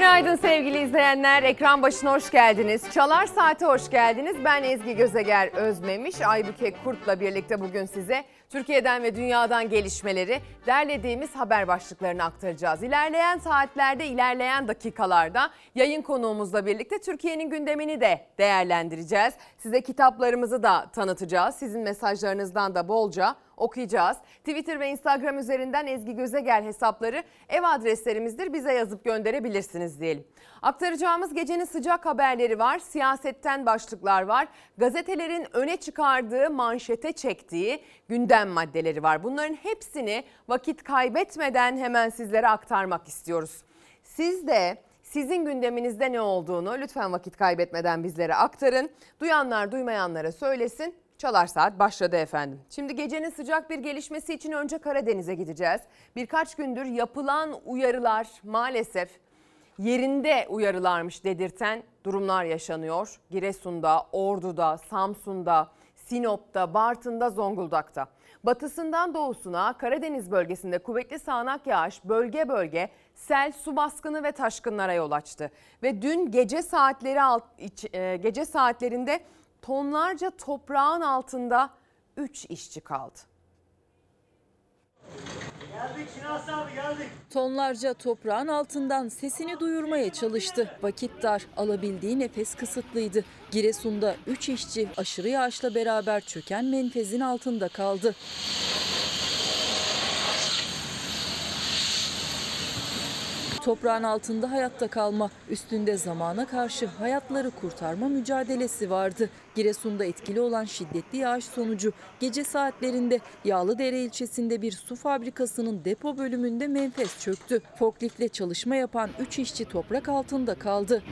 Günaydın sevgili izleyenler. Ekran başına hoş geldiniz. Çalar Saat'e hoş geldiniz. Ben Ezgi Gözeger Özmemiş. Aybüke Kurt'la birlikte bugün size Türkiye'den ve dünyadan gelişmeleri derlediğimiz haber başlıklarını aktaracağız. İlerleyen saatlerde, ilerleyen dakikalarda yayın konuğumuzla birlikte Türkiye'nin gündemini de değerlendireceğiz. Size kitaplarımızı da tanıtacağız. Sizin mesajlarınızdan da bolca okuyacağız. Twitter ve Instagram üzerinden Ezgi Gözegel hesapları ev adreslerimizdir. Bize yazıp gönderebilirsiniz diyelim. Aktaracağımız gecenin sıcak haberleri var. Siyasetten başlıklar var. Gazetelerin öne çıkardığı, manşete çektiği gündem maddeleri var. Bunların hepsini vakit kaybetmeden hemen sizlere aktarmak istiyoruz. Siz de sizin gündeminizde ne olduğunu lütfen vakit kaybetmeden bizlere aktarın. Duyanlar duymayanlara söylesin. Çalar Saat başladı efendim. Şimdi gecenin sıcak bir gelişmesi için önce Karadeniz'e gideceğiz. Birkaç gündür yapılan uyarılar maalesef yerinde uyarılarmış dedirten durumlar yaşanıyor. Giresun'da, Ordu'da, Samsun'da, Sinop'ta, Bartın'da, Zonguldak'ta. Batısından doğusuna Karadeniz bölgesinde kuvvetli sağanak yağış bölge bölge sel, su baskını ve taşkınlara yol açtı. Ve dün gece saatleri alt, e, gece saatlerinde tonlarca toprağın altında 3 işçi kaldı. Geldik Şinas abi geldik. Tonlarca toprağın altından sesini duyurmaya çalıştı. Vakit dar, alabildiği nefes kısıtlıydı. Giresun'da 3 işçi aşırı yağışla beraber çöken menfezin altında kaldı. Toprağın altında hayatta kalma, üstünde zamana karşı hayatları kurtarma mücadelesi vardı. Giresun'da etkili olan şiddetli yağış sonucu gece saatlerinde Yağlıdere ilçesinde bir su fabrikasının depo bölümünde menfez çöktü. Forkliftle çalışma yapan 3 işçi toprak altında kaldı.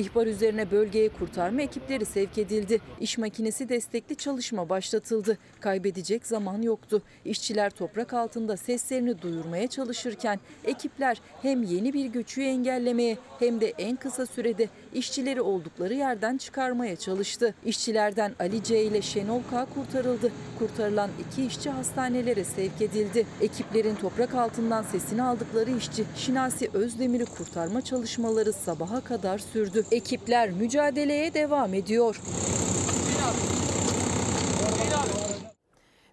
İhbar üzerine bölgeye kurtarma ekipleri sevk edildi. İş makinesi destekli çalışma başlatıldı. Kaybedecek zaman yoktu. İşçiler toprak altında seslerini duyurmaya çalışırken ekipler hem yeni bir göçü engellemeye hem de en kısa sürede işçileri oldukları yerden çıkarmaya çalıştı. İşçilerden Ali C ile Şenol K kurtarıldı. Kurtarılan iki işçi hastanelere sevk edildi. Ekiplerin toprak altından sesini aldıkları işçi Şinasi Özdemir'i kurtarma çalışmaları sabaha kadar sürdü. Ekipler mücadeleye devam ediyor.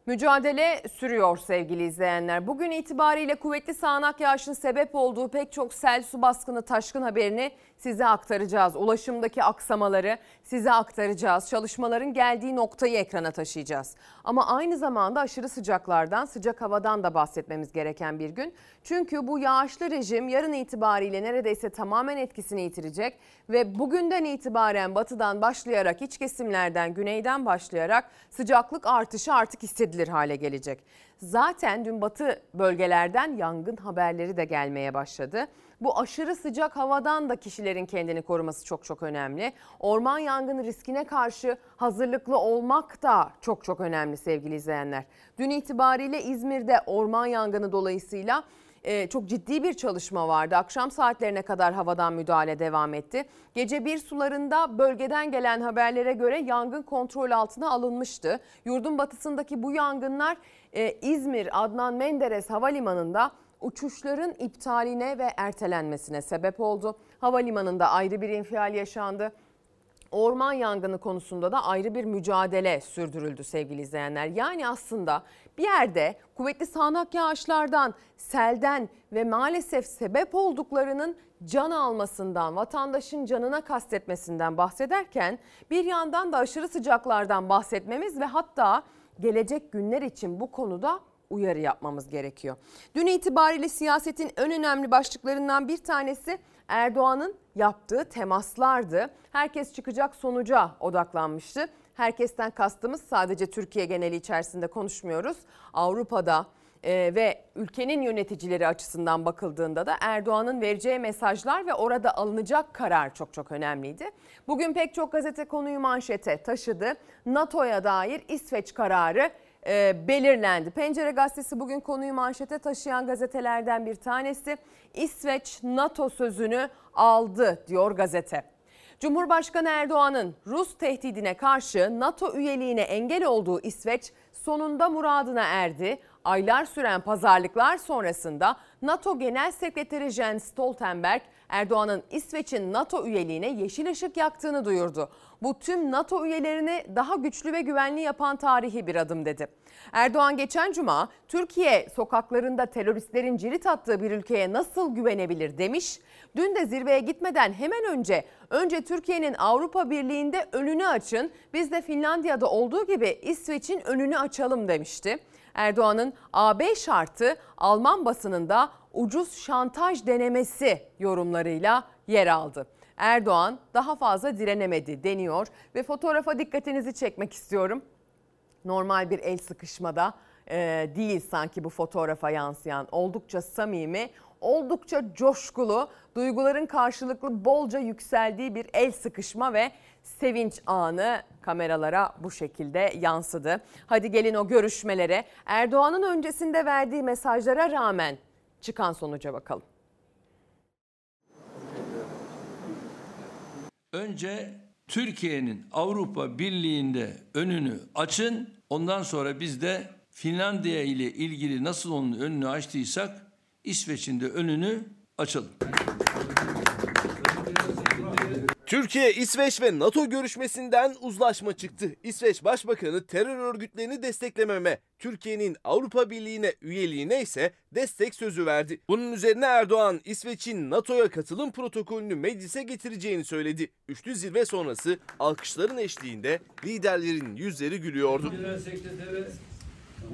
Mücadele sürüyor sevgili izleyenler. Bugün itibariyle kuvvetli sağanak yağışın sebep olduğu pek çok sel, su baskını, taşkın haberini size aktaracağız. Ulaşımdaki aksamaları size aktaracağız. Çalışmaların geldiği noktayı ekrana taşıyacağız. Ama aynı zamanda aşırı sıcaklardan, sıcak havadan da bahsetmemiz gereken bir gün. Çünkü bu yağışlı rejim yarın itibariyle neredeyse tamamen etkisini yitirecek ve bugünden itibaren batıdan başlayarak iç kesimlerden, güneyden başlayarak sıcaklık artışı artık hissedilir hale gelecek. Zaten dün batı bölgelerden yangın haberleri de gelmeye başladı. Bu aşırı sıcak havadan da kişilerin kendini koruması çok çok önemli. Orman yangını riskine karşı hazırlıklı olmak da çok çok önemli sevgili izleyenler. Dün itibariyle İzmir'de orman yangını dolayısıyla e, çok ciddi bir çalışma vardı. Akşam saatlerine kadar havadan müdahale devam etti. Gece bir sularında bölgeden gelen haberlere göre yangın kontrol altına alınmıştı. Yurdun batısındaki bu yangınlar e, İzmir Adnan Menderes Havalimanı'nda uçuşların iptaline ve ertelenmesine sebep oldu. Havalimanında ayrı bir infial yaşandı. Orman yangını konusunda da ayrı bir mücadele sürdürüldü sevgili izleyenler. Yani aslında bir yerde kuvvetli sağanak yağışlardan, selden ve maalesef sebep olduklarının can almasından, vatandaşın canına kastetmesinden bahsederken bir yandan da aşırı sıcaklardan bahsetmemiz ve hatta gelecek günler için bu konuda uyarı yapmamız gerekiyor. Dün itibariyle siyasetin en önemli başlıklarından bir tanesi Erdoğan'ın yaptığı temaslardı. Herkes çıkacak sonuca odaklanmıştı. Herkesten kastımız sadece Türkiye geneli içerisinde konuşmuyoruz. Avrupa'da e, ve ülkenin yöneticileri açısından bakıldığında da Erdoğan'ın vereceği mesajlar ve orada alınacak karar çok çok önemliydi. Bugün pek çok gazete konuyu manşete taşıdı. NATO'ya dair İsveç kararı e, belirlendi. Pencere gazetesi bugün konuyu manşete taşıyan gazetelerden bir tanesi. İsveç NATO sözünü aldı diyor gazete. Cumhurbaşkanı Erdoğan'ın Rus tehdidine karşı NATO üyeliğine engel olduğu İsveç sonunda muradına erdi. Aylar süren pazarlıklar sonrasında NATO Genel Sekreteri Jens Stoltenberg Erdoğan'ın İsveç'in NATO üyeliğine yeşil ışık yaktığını duyurdu. Bu tüm NATO üyelerini daha güçlü ve güvenli yapan tarihi bir adım dedi. Erdoğan geçen cuma Türkiye sokaklarında teröristlerin cirit attığı bir ülkeye nasıl güvenebilir demiş. Dün de zirveye gitmeden hemen önce önce Türkiye'nin Avrupa Birliği'nde önünü açın biz de Finlandiya'da olduğu gibi İsveç'in önünü açalım demişti. Erdoğan'ın AB şartı Alman basınında ucuz şantaj denemesi yorumlarıyla yer aldı. Erdoğan daha fazla direnemedi deniyor ve fotoğrafa dikkatinizi çekmek istiyorum. Normal bir el sıkışmada e, değil sanki bu fotoğrafa yansıyan. Oldukça samimi, oldukça coşkulu, duyguların karşılıklı bolca yükseldiği bir el sıkışma ve sevinç anı kameralara bu şekilde yansıdı. Hadi gelin o görüşmelere Erdoğan'ın öncesinde verdiği mesajlara rağmen çıkan sonuca bakalım. Önce Türkiye'nin Avrupa Birliği'nde önünü açın. Ondan sonra biz de Finlandiya ile ilgili nasıl onun önünü açtıysak İsveç'in de önünü açalım. Türkiye, İsveç ve NATO görüşmesinden uzlaşma çıktı. İsveç Başbakanı terör örgütlerini desteklememe, Türkiye'nin Avrupa Birliği'ne üyeliğine ise destek sözü verdi. Bunun üzerine Erdoğan, İsveç'in NATO'ya katılım protokolünü meclise getireceğini söyledi. Üçlü zirve sonrası alkışların eşliğinde liderlerin yüzleri gülüyordu. Genel Sekretere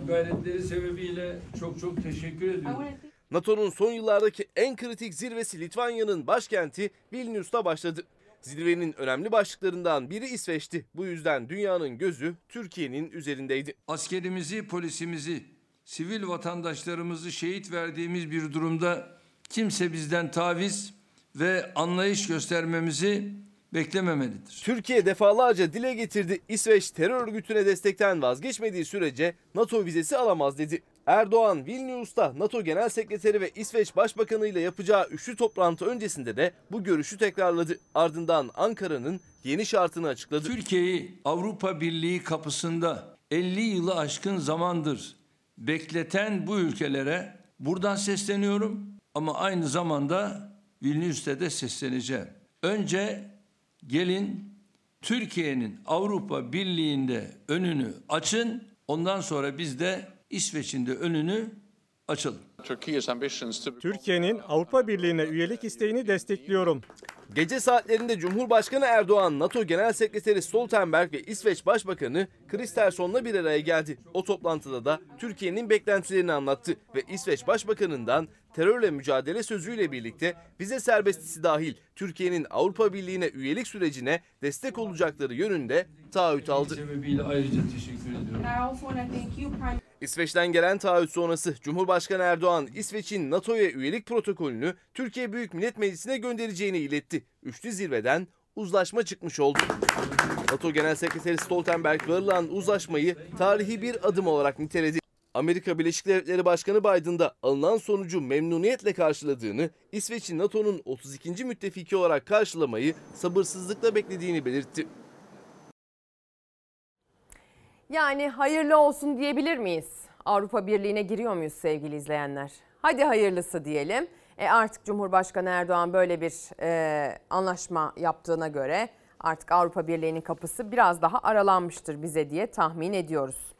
bu gayretleri sebebiyle çok çok teşekkür ediyorum. NATO'nun son yıllardaki en kritik zirvesi Litvanya'nın başkenti Vilnius'ta başladı. Zirvenin önemli başlıklarından biri İsveç'ti. Bu yüzden dünyanın gözü Türkiye'nin üzerindeydi. Askerimizi, polisimizi, sivil vatandaşlarımızı şehit verdiğimiz bir durumda kimse bizden taviz ve anlayış göstermemizi beklememelidir. Türkiye defalarca dile getirdi. İsveç terör örgütüne destekten vazgeçmediği sürece NATO vizesi alamaz dedi. Erdoğan Vilnius'ta NATO Genel Sekreteri ve İsveç Başbakanı ile yapacağı üçlü toplantı öncesinde de bu görüşü tekrarladı. Ardından Ankara'nın yeni şartını açıkladı. Türkiye'yi Avrupa Birliği kapısında 50 yılı aşkın zamandır bekleten bu ülkelere buradan sesleniyorum ama aynı zamanda Vilnius'ta de sesleneceğim. Önce gelin Türkiye'nin Avrupa Birliği'nde önünü açın. Ondan sonra biz de İsveç'in de önünü açalım. Turkey's ambitions to Türkiye'nin Avrupa Birliği'ne üyelik isteğini destekliyorum. Gece saatlerinde Cumhurbaşkanı Erdoğan, NATO Genel Sekreteri Stoltenberg ve İsveç Başbakanı Kristersson'la bir araya geldi. O toplantıda da Türkiye'nin beklentilerini anlattı ve İsveç Başbakanı'ndan terörle mücadele sözüyle birlikte vize serbestisi dahil Türkiye'nin Avrupa Birliği'ne üyelik sürecine destek olacakları yönünde taahhüt aldı. Sebebiyle ayrıca teşekkür ediyorum. İsveç'ten gelen taahhüt sonrası Cumhurbaşkanı Erdoğan İsveç'in NATO'ya üyelik protokolünü Türkiye Büyük Millet Meclisi'ne göndereceğini iletti. Üçlü zirveden uzlaşma çıkmış oldu. NATO Genel Sekreteri Stoltenberg varılan uzlaşmayı tarihi bir adım olarak niteledi. Amerika Birleşik Devletleri Başkanı Biden da alınan sonucu memnuniyetle karşıladığını, İsveç'in NATO'nun 32. müttefiki olarak karşılamayı sabırsızlıkla beklediğini belirtti. Yani hayırlı olsun diyebilir miyiz? Avrupa Birliği'ne giriyor muyuz sevgili izleyenler? Hadi hayırlısı diyelim. E artık Cumhurbaşkanı Erdoğan böyle bir e, anlaşma yaptığına göre artık Avrupa Birliği'nin kapısı biraz daha aralanmıştır bize diye tahmin ediyoruz.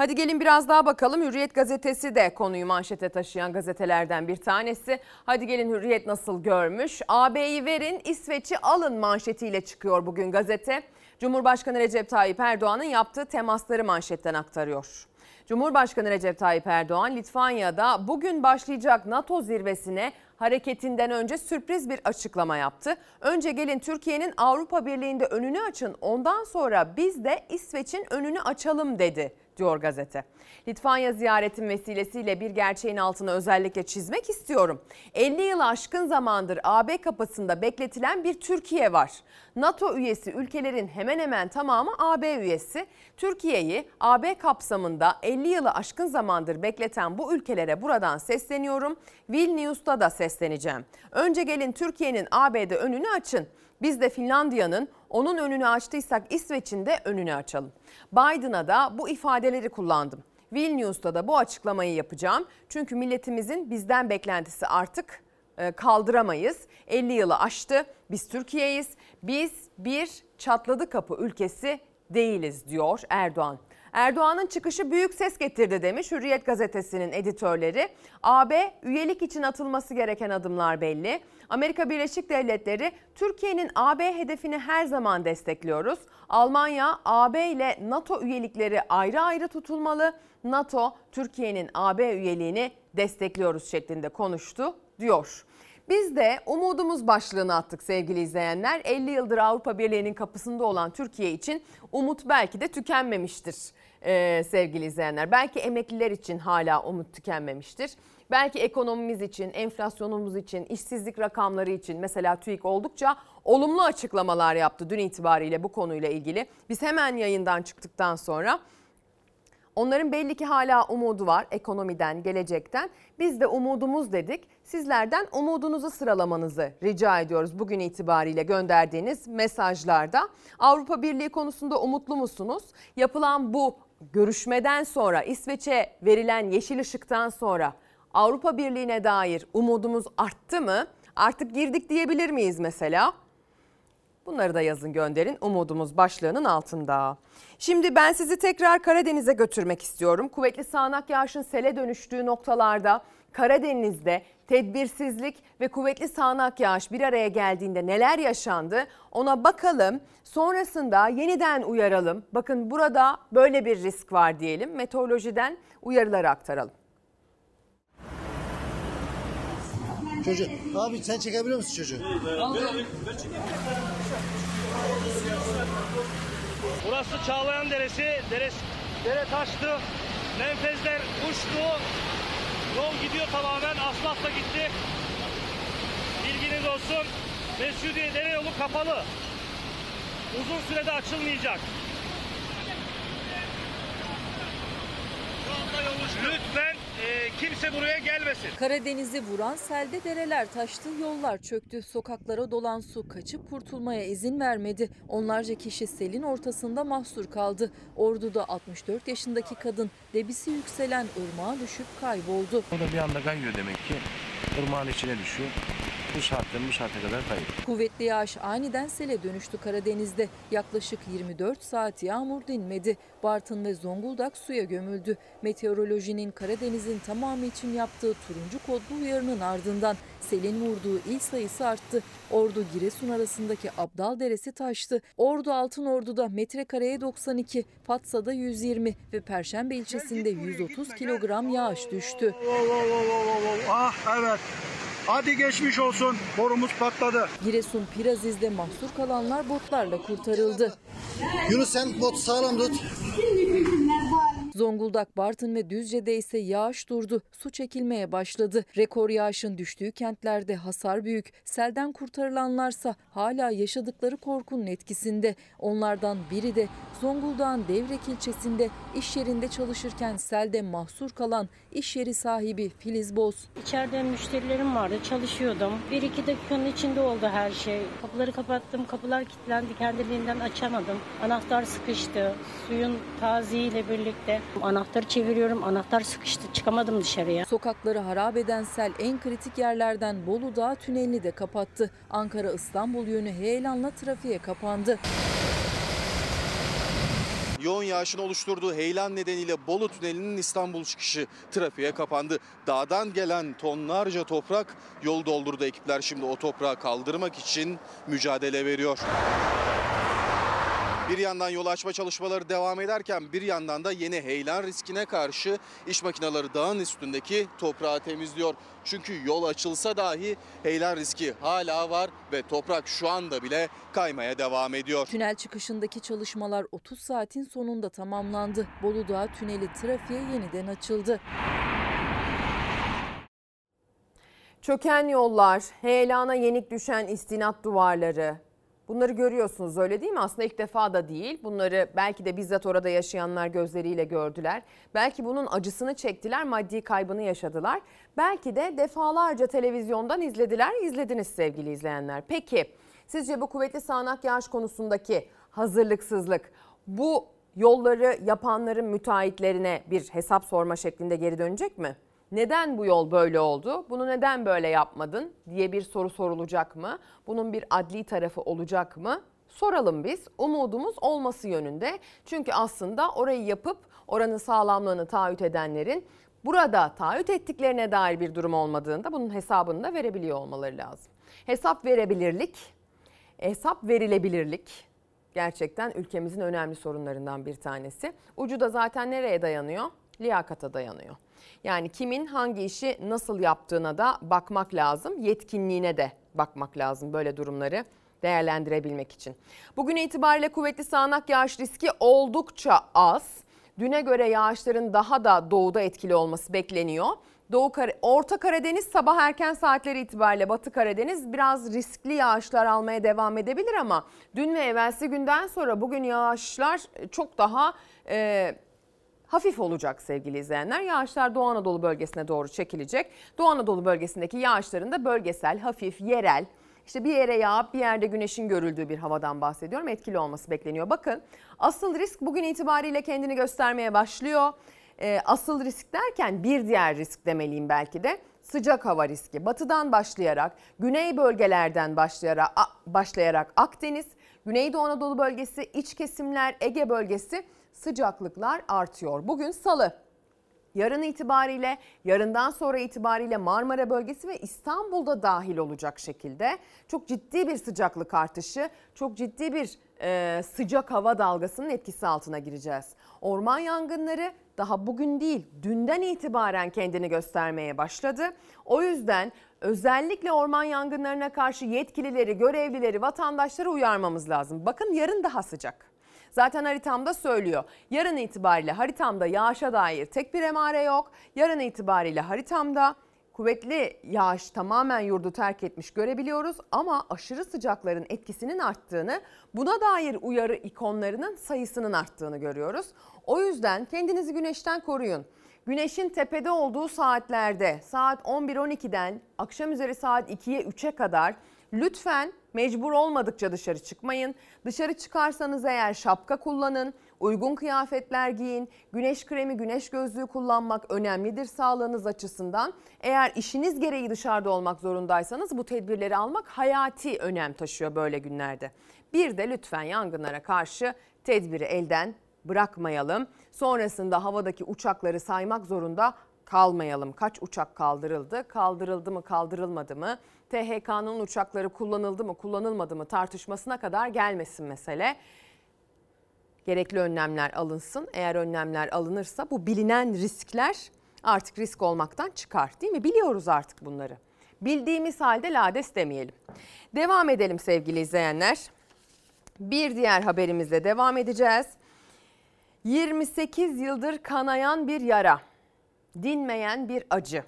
Hadi gelin biraz daha bakalım. Hürriyet gazetesi de konuyu manşete taşıyan gazetelerden bir tanesi. Hadi gelin Hürriyet nasıl görmüş? AB'yi verin, İsveç'i alın manşetiyle çıkıyor bugün gazete. Cumhurbaşkanı Recep Tayyip Erdoğan'ın yaptığı temasları manşetten aktarıyor. Cumhurbaşkanı Recep Tayyip Erdoğan Litvanya'da bugün başlayacak NATO zirvesine hareketinden önce sürpriz bir açıklama yaptı. Önce gelin Türkiye'nin Avrupa Birliği'nde önünü açın ondan sonra biz de İsveç'in önünü açalım dedi diyor gazete. Litvanya ziyaretim vesilesiyle bir gerçeğin altını özellikle çizmek istiyorum. 50 yıl aşkın zamandır AB kapısında bekletilen bir Türkiye var. NATO üyesi ülkelerin hemen hemen tamamı AB üyesi. Türkiye'yi AB kapsamında 50 yılı aşkın zamandır bekleten bu ülkelere buradan sesleniyorum. Vilnius'ta da sesleneceğim. Önce gelin Türkiye'nin AB'de önünü açın. Biz de Finlandiya'nın onun önünü açtıysak İsveç'in de önünü açalım. Biden'a da bu ifadeleri kullandım. Vilnius'ta da bu açıklamayı yapacağım. Çünkü milletimizin bizden beklentisi artık e, kaldıramayız. 50 yılı aştı. Biz Türkiye'yiz. Biz bir çatladı kapı ülkesi değiliz diyor Erdoğan. Erdoğan'ın çıkışı büyük ses getirdi demiş Hürriyet gazetesinin editörleri. AB üyelik için atılması gereken adımlar belli. Amerika Birleşik Devletleri Türkiye'nin AB hedefini her zaman destekliyoruz. Almanya AB ile NATO üyelikleri ayrı ayrı tutulmalı. NATO Türkiye'nin AB üyeliğini destekliyoruz şeklinde konuştu diyor. Biz de umudumuz başlığını attık sevgili izleyenler. 50 yıldır Avrupa Birliği'nin kapısında olan Türkiye için umut belki de tükenmemiştir ee, sevgili izleyenler. Belki emekliler için hala umut tükenmemiştir. Belki ekonomimiz için, enflasyonumuz için, işsizlik rakamları için mesela TÜİK oldukça olumlu açıklamalar yaptı dün itibariyle bu konuyla ilgili. Biz hemen yayından çıktıktan sonra Onların belli ki hala umudu var ekonomiden, gelecekten. Biz de umudumuz dedik. Sizlerden umudunuzu sıralamanızı rica ediyoruz bugün itibariyle gönderdiğiniz mesajlarda. Avrupa Birliği konusunda umutlu musunuz? Yapılan bu görüşmeden sonra İsveç'e verilen yeşil ışıktan sonra Avrupa Birliği'ne dair umudumuz arttı mı? Artık girdik diyebilir miyiz mesela? Bunları da yazın gönderin umudumuz başlığının altında. Şimdi ben sizi tekrar Karadeniz'e götürmek istiyorum. Kuvvetli sağanak yağışın sele dönüştüğü noktalarda Karadeniz'de tedbirsizlik ve kuvvetli sağanak yağış bir araya geldiğinde neler yaşandı ona bakalım. Sonrasında yeniden uyaralım. Bakın burada böyle bir risk var diyelim. Meteorolojiden uyarıları aktaralım. Çocuk. Abi sen çekebiliyor musun çocuğu? Burası Çağlayan Deresi. Dere, dere taştı. Menfezler uçtu. Yol gidiyor tamamen. Asfaltla gitti. Bilginiz olsun. Mesudiye dere yolu kapalı. Uzun sürede açılmayacak. Şu anda yol uçtu. Lütfen e, kimse buraya gelmesin. Karadeniz'i vuran selde dereler taştı, yollar çöktü. Sokaklara dolan su kaçıp kurtulmaya izin vermedi. Onlarca kişi selin ortasında mahsur kaldı. Ordu'da 64 yaşındaki kadın debisi yükselen ırmağa düşüp kayboldu. O da bir anda kayıyor demek ki. Irmağın içine düşüyor. Bu saatten bu saate kadar kayıyor. Kuvvetli yağış aniden sele dönüştü Karadeniz'de. Yaklaşık 24 saat yağmur dinmedi. Bartın ve Zonguldak suya gömüldü. Meteorolojinin Karadeniz'in tamamı için yaptığı turuncu kodlu uyarının ardından selin vurduğu il sayısı arttı. Ordu Giresun arasındaki Abdal Deresi taştı. Ordu Altınordu'da metrekareye 92, Fatsa'da 120 ve Perşembe ilçesinde 130 kilogram yağış düştü. Ah evet. Hadi geçmiş olsun. Borumuz patladı. Giresun Piraziz'de mahsur kalanlar botlarla kurtarıldı. Yunus sen bot sağlam tut. Zonguldak, Bartın ve Düzce'de ise yağış durdu. Su çekilmeye başladı. Rekor yağışın düştüğü kentlerde hasar büyük. Selden kurtarılanlarsa hala yaşadıkları korkunun etkisinde. Onlardan biri de Zonguldak'ın Devrek ilçesinde iş yerinde çalışırken selde mahsur kalan iş yeri sahibi Filiz Boz. İçeride müşterilerim vardı, çalışıyordum. Bir iki dakikanın içinde oldu her şey. Kapıları kapattım, kapılar kilitlendi, kendiliğinden açamadım. Anahtar sıkıştı, suyun taziğiyle birlikte. Anahtarı çeviriyorum, anahtar sıkıştı, çıkamadım dışarıya. Sokakları harap eden sel en kritik yerlerden Bolu Dağı tünelini de kapattı. Ankara-İstanbul yönü heyelanla trafiğe kapandı. Yoğun yağışın oluşturduğu heyelan nedeniyle Bolu Tüneli'nin İstanbul çıkışı trafiğe kapandı. Dağdan gelen tonlarca toprak yol doldurdu. Ekipler şimdi o toprağı kaldırmak için mücadele veriyor. Bir yandan yol açma çalışmaları devam ederken bir yandan da yeni heyelan riskine karşı iş makineleri dağın üstündeki toprağı temizliyor. Çünkü yol açılsa dahi heyelan riski hala var ve toprak şu anda bile kaymaya devam ediyor. Tünel çıkışındaki çalışmalar 30 saatin sonunda tamamlandı. Bolu Dağı tüneli trafiğe yeniden açıldı. Çöken yollar, heyelana yenik düşen istinat duvarları. Bunları görüyorsunuz öyle değil mi? Aslında ilk defa da değil. Bunları belki de bizzat orada yaşayanlar gözleriyle gördüler. Belki bunun acısını çektiler, maddi kaybını yaşadılar. Belki de defalarca televizyondan izlediler, izlediniz sevgili izleyenler. Peki sizce bu kuvvetli sağanak yağış konusundaki hazırlıksızlık, bu yolları yapanların müteahhitlerine bir hesap sorma şeklinde geri dönecek mi? Neden bu yol böyle oldu? Bunu neden böyle yapmadın diye bir soru sorulacak mı? Bunun bir adli tarafı olacak mı? Soralım biz. Umudumuz olması yönünde. Çünkü aslında orayı yapıp oranın sağlamlığını taahhüt edenlerin burada taahhüt ettiklerine dair bir durum olmadığında bunun hesabını da verebiliyor olmaları lazım. Hesap verebilirlik, hesap verilebilirlik gerçekten ülkemizin önemli sorunlarından bir tanesi. Ucu da zaten nereye dayanıyor? Liyakata dayanıyor. Yani kimin hangi işi nasıl yaptığına da bakmak lazım. Yetkinliğine de bakmak lazım böyle durumları değerlendirebilmek için. Bugün itibariyle kuvvetli sağanak yağış riski oldukça az. Düne göre yağışların daha da doğuda etkili olması bekleniyor. Doğu Orta Karadeniz sabah erken saatleri itibariyle Batı Karadeniz biraz riskli yağışlar almaya devam edebilir ama dün ve evvelsi günden sonra bugün yağışlar çok daha e, hafif olacak sevgili izleyenler. Yağışlar Doğu Anadolu bölgesine doğru çekilecek. Doğu Anadolu bölgesindeki yağışların da bölgesel, hafif, yerel, işte bir yere yağıp bir yerde güneşin görüldüğü bir havadan bahsediyorum. Etkili olması bekleniyor. Bakın asıl risk bugün itibariyle kendini göstermeye başlıyor. Ee, asıl risk derken bir diğer risk demeliyim belki de sıcak hava riski. Batıdan başlayarak, güney bölgelerden başlayarak, başlayarak Akdeniz, Güneydoğu Anadolu bölgesi, iç kesimler, Ege bölgesi sıcaklıklar artıyor. Bugün salı. Yarın itibariyle, yarından sonra itibariyle Marmara bölgesi ve İstanbul'da dahil olacak şekilde çok ciddi bir sıcaklık artışı, çok ciddi bir e, sıcak hava dalgasının etkisi altına gireceğiz. Orman yangınları daha bugün değil, dünden itibaren kendini göstermeye başladı. O yüzden özellikle orman yangınlarına karşı yetkilileri, görevlileri, vatandaşları uyarmamız lazım. Bakın yarın daha sıcak. Zaten haritamda söylüyor. Yarın itibariyle haritamda yağışa dair tek bir emare yok. Yarın itibariyle haritamda kuvvetli yağış tamamen yurdu terk etmiş görebiliyoruz ama aşırı sıcakların etkisinin arttığını, buna dair uyarı ikonlarının sayısının arttığını görüyoruz. O yüzden kendinizi güneşten koruyun. Güneşin tepede olduğu saatlerde saat 11-12'den akşam üzeri saat 2'ye 3'e kadar lütfen mecbur olmadıkça dışarı çıkmayın. Dışarı çıkarsanız eğer şapka kullanın, uygun kıyafetler giyin, güneş kremi, güneş gözlüğü kullanmak önemlidir sağlığınız açısından. Eğer işiniz gereği dışarıda olmak zorundaysanız bu tedbirleri almak hayati önem taşıyor böyle günlerde. Bir de lütfen yangınlara karşı tedbiri elden bırakmayalım. Sonrasında havadaki uçakları saymak zorunda kalmayalım. Kaç uçak kaldırıldı? Kaldırıldı mı, kaldırılmadı mı? THK'nın uçakları kullanıldı mı, kullanılmadı mı tartışmasına kadar gelmesin mesele. Gerekli önlemler alınsın. Eğer önlemler alınırsa bu bilinen riskler artık risk olmaktan çıkar değil mi? Biliyoruz artık bunları. Bildiğimiz halde lades demeyelim. Devam edelim sevgili izleyenler. Bir diğer haberimizle devam edeceğiz. 28 yıldır kanayan bir yara, dinmeyen bir acı.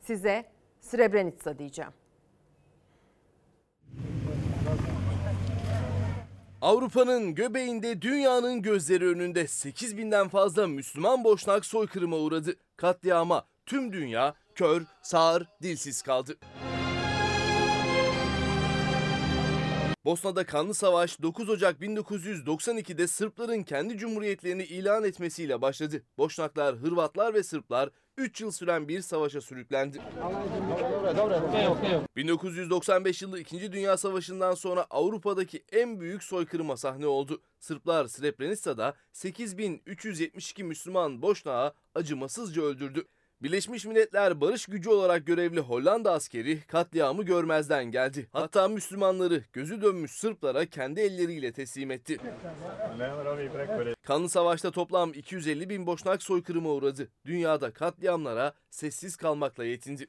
Size Srebrenica diyeceğim. Avrupa'nın göbeğinde dünyanın gözleri önünde 8 binden fazla Müslüman boşnak soykırıma uğradı. Katliama tüm dünya kör, sağır, dilsiz kaldı. Bosna'da kanlı savaş 9 Ocak 1992'de Sırpların kendi cumhuriyetlerini ilan etmesiyle başladı. Boşnaklar, Hırvatlar ve Sırplar 3 yıl süren bir savaşa sürüklendi. 1995 yılı 2. Dünya Savaşı'ndan sonra Avrupa'daki en büyük soykırıma sahne oldu. Sırplar Srebrenica'da 8372 Müslüman Boşnağı acımasızca öldürdü. Birleşmiş Milletler barış gücü olarak görevli Hollanda askeri katliamı görmezden geldi. Hatta Müslümanları gözü dönmüş Sırplara kendi elleriyle teslim etti. Kanlı savaşta toplam 250 bin boşnak soykırıma uğradı. Dünyada katliamlara sessiz kalmakla yetindi.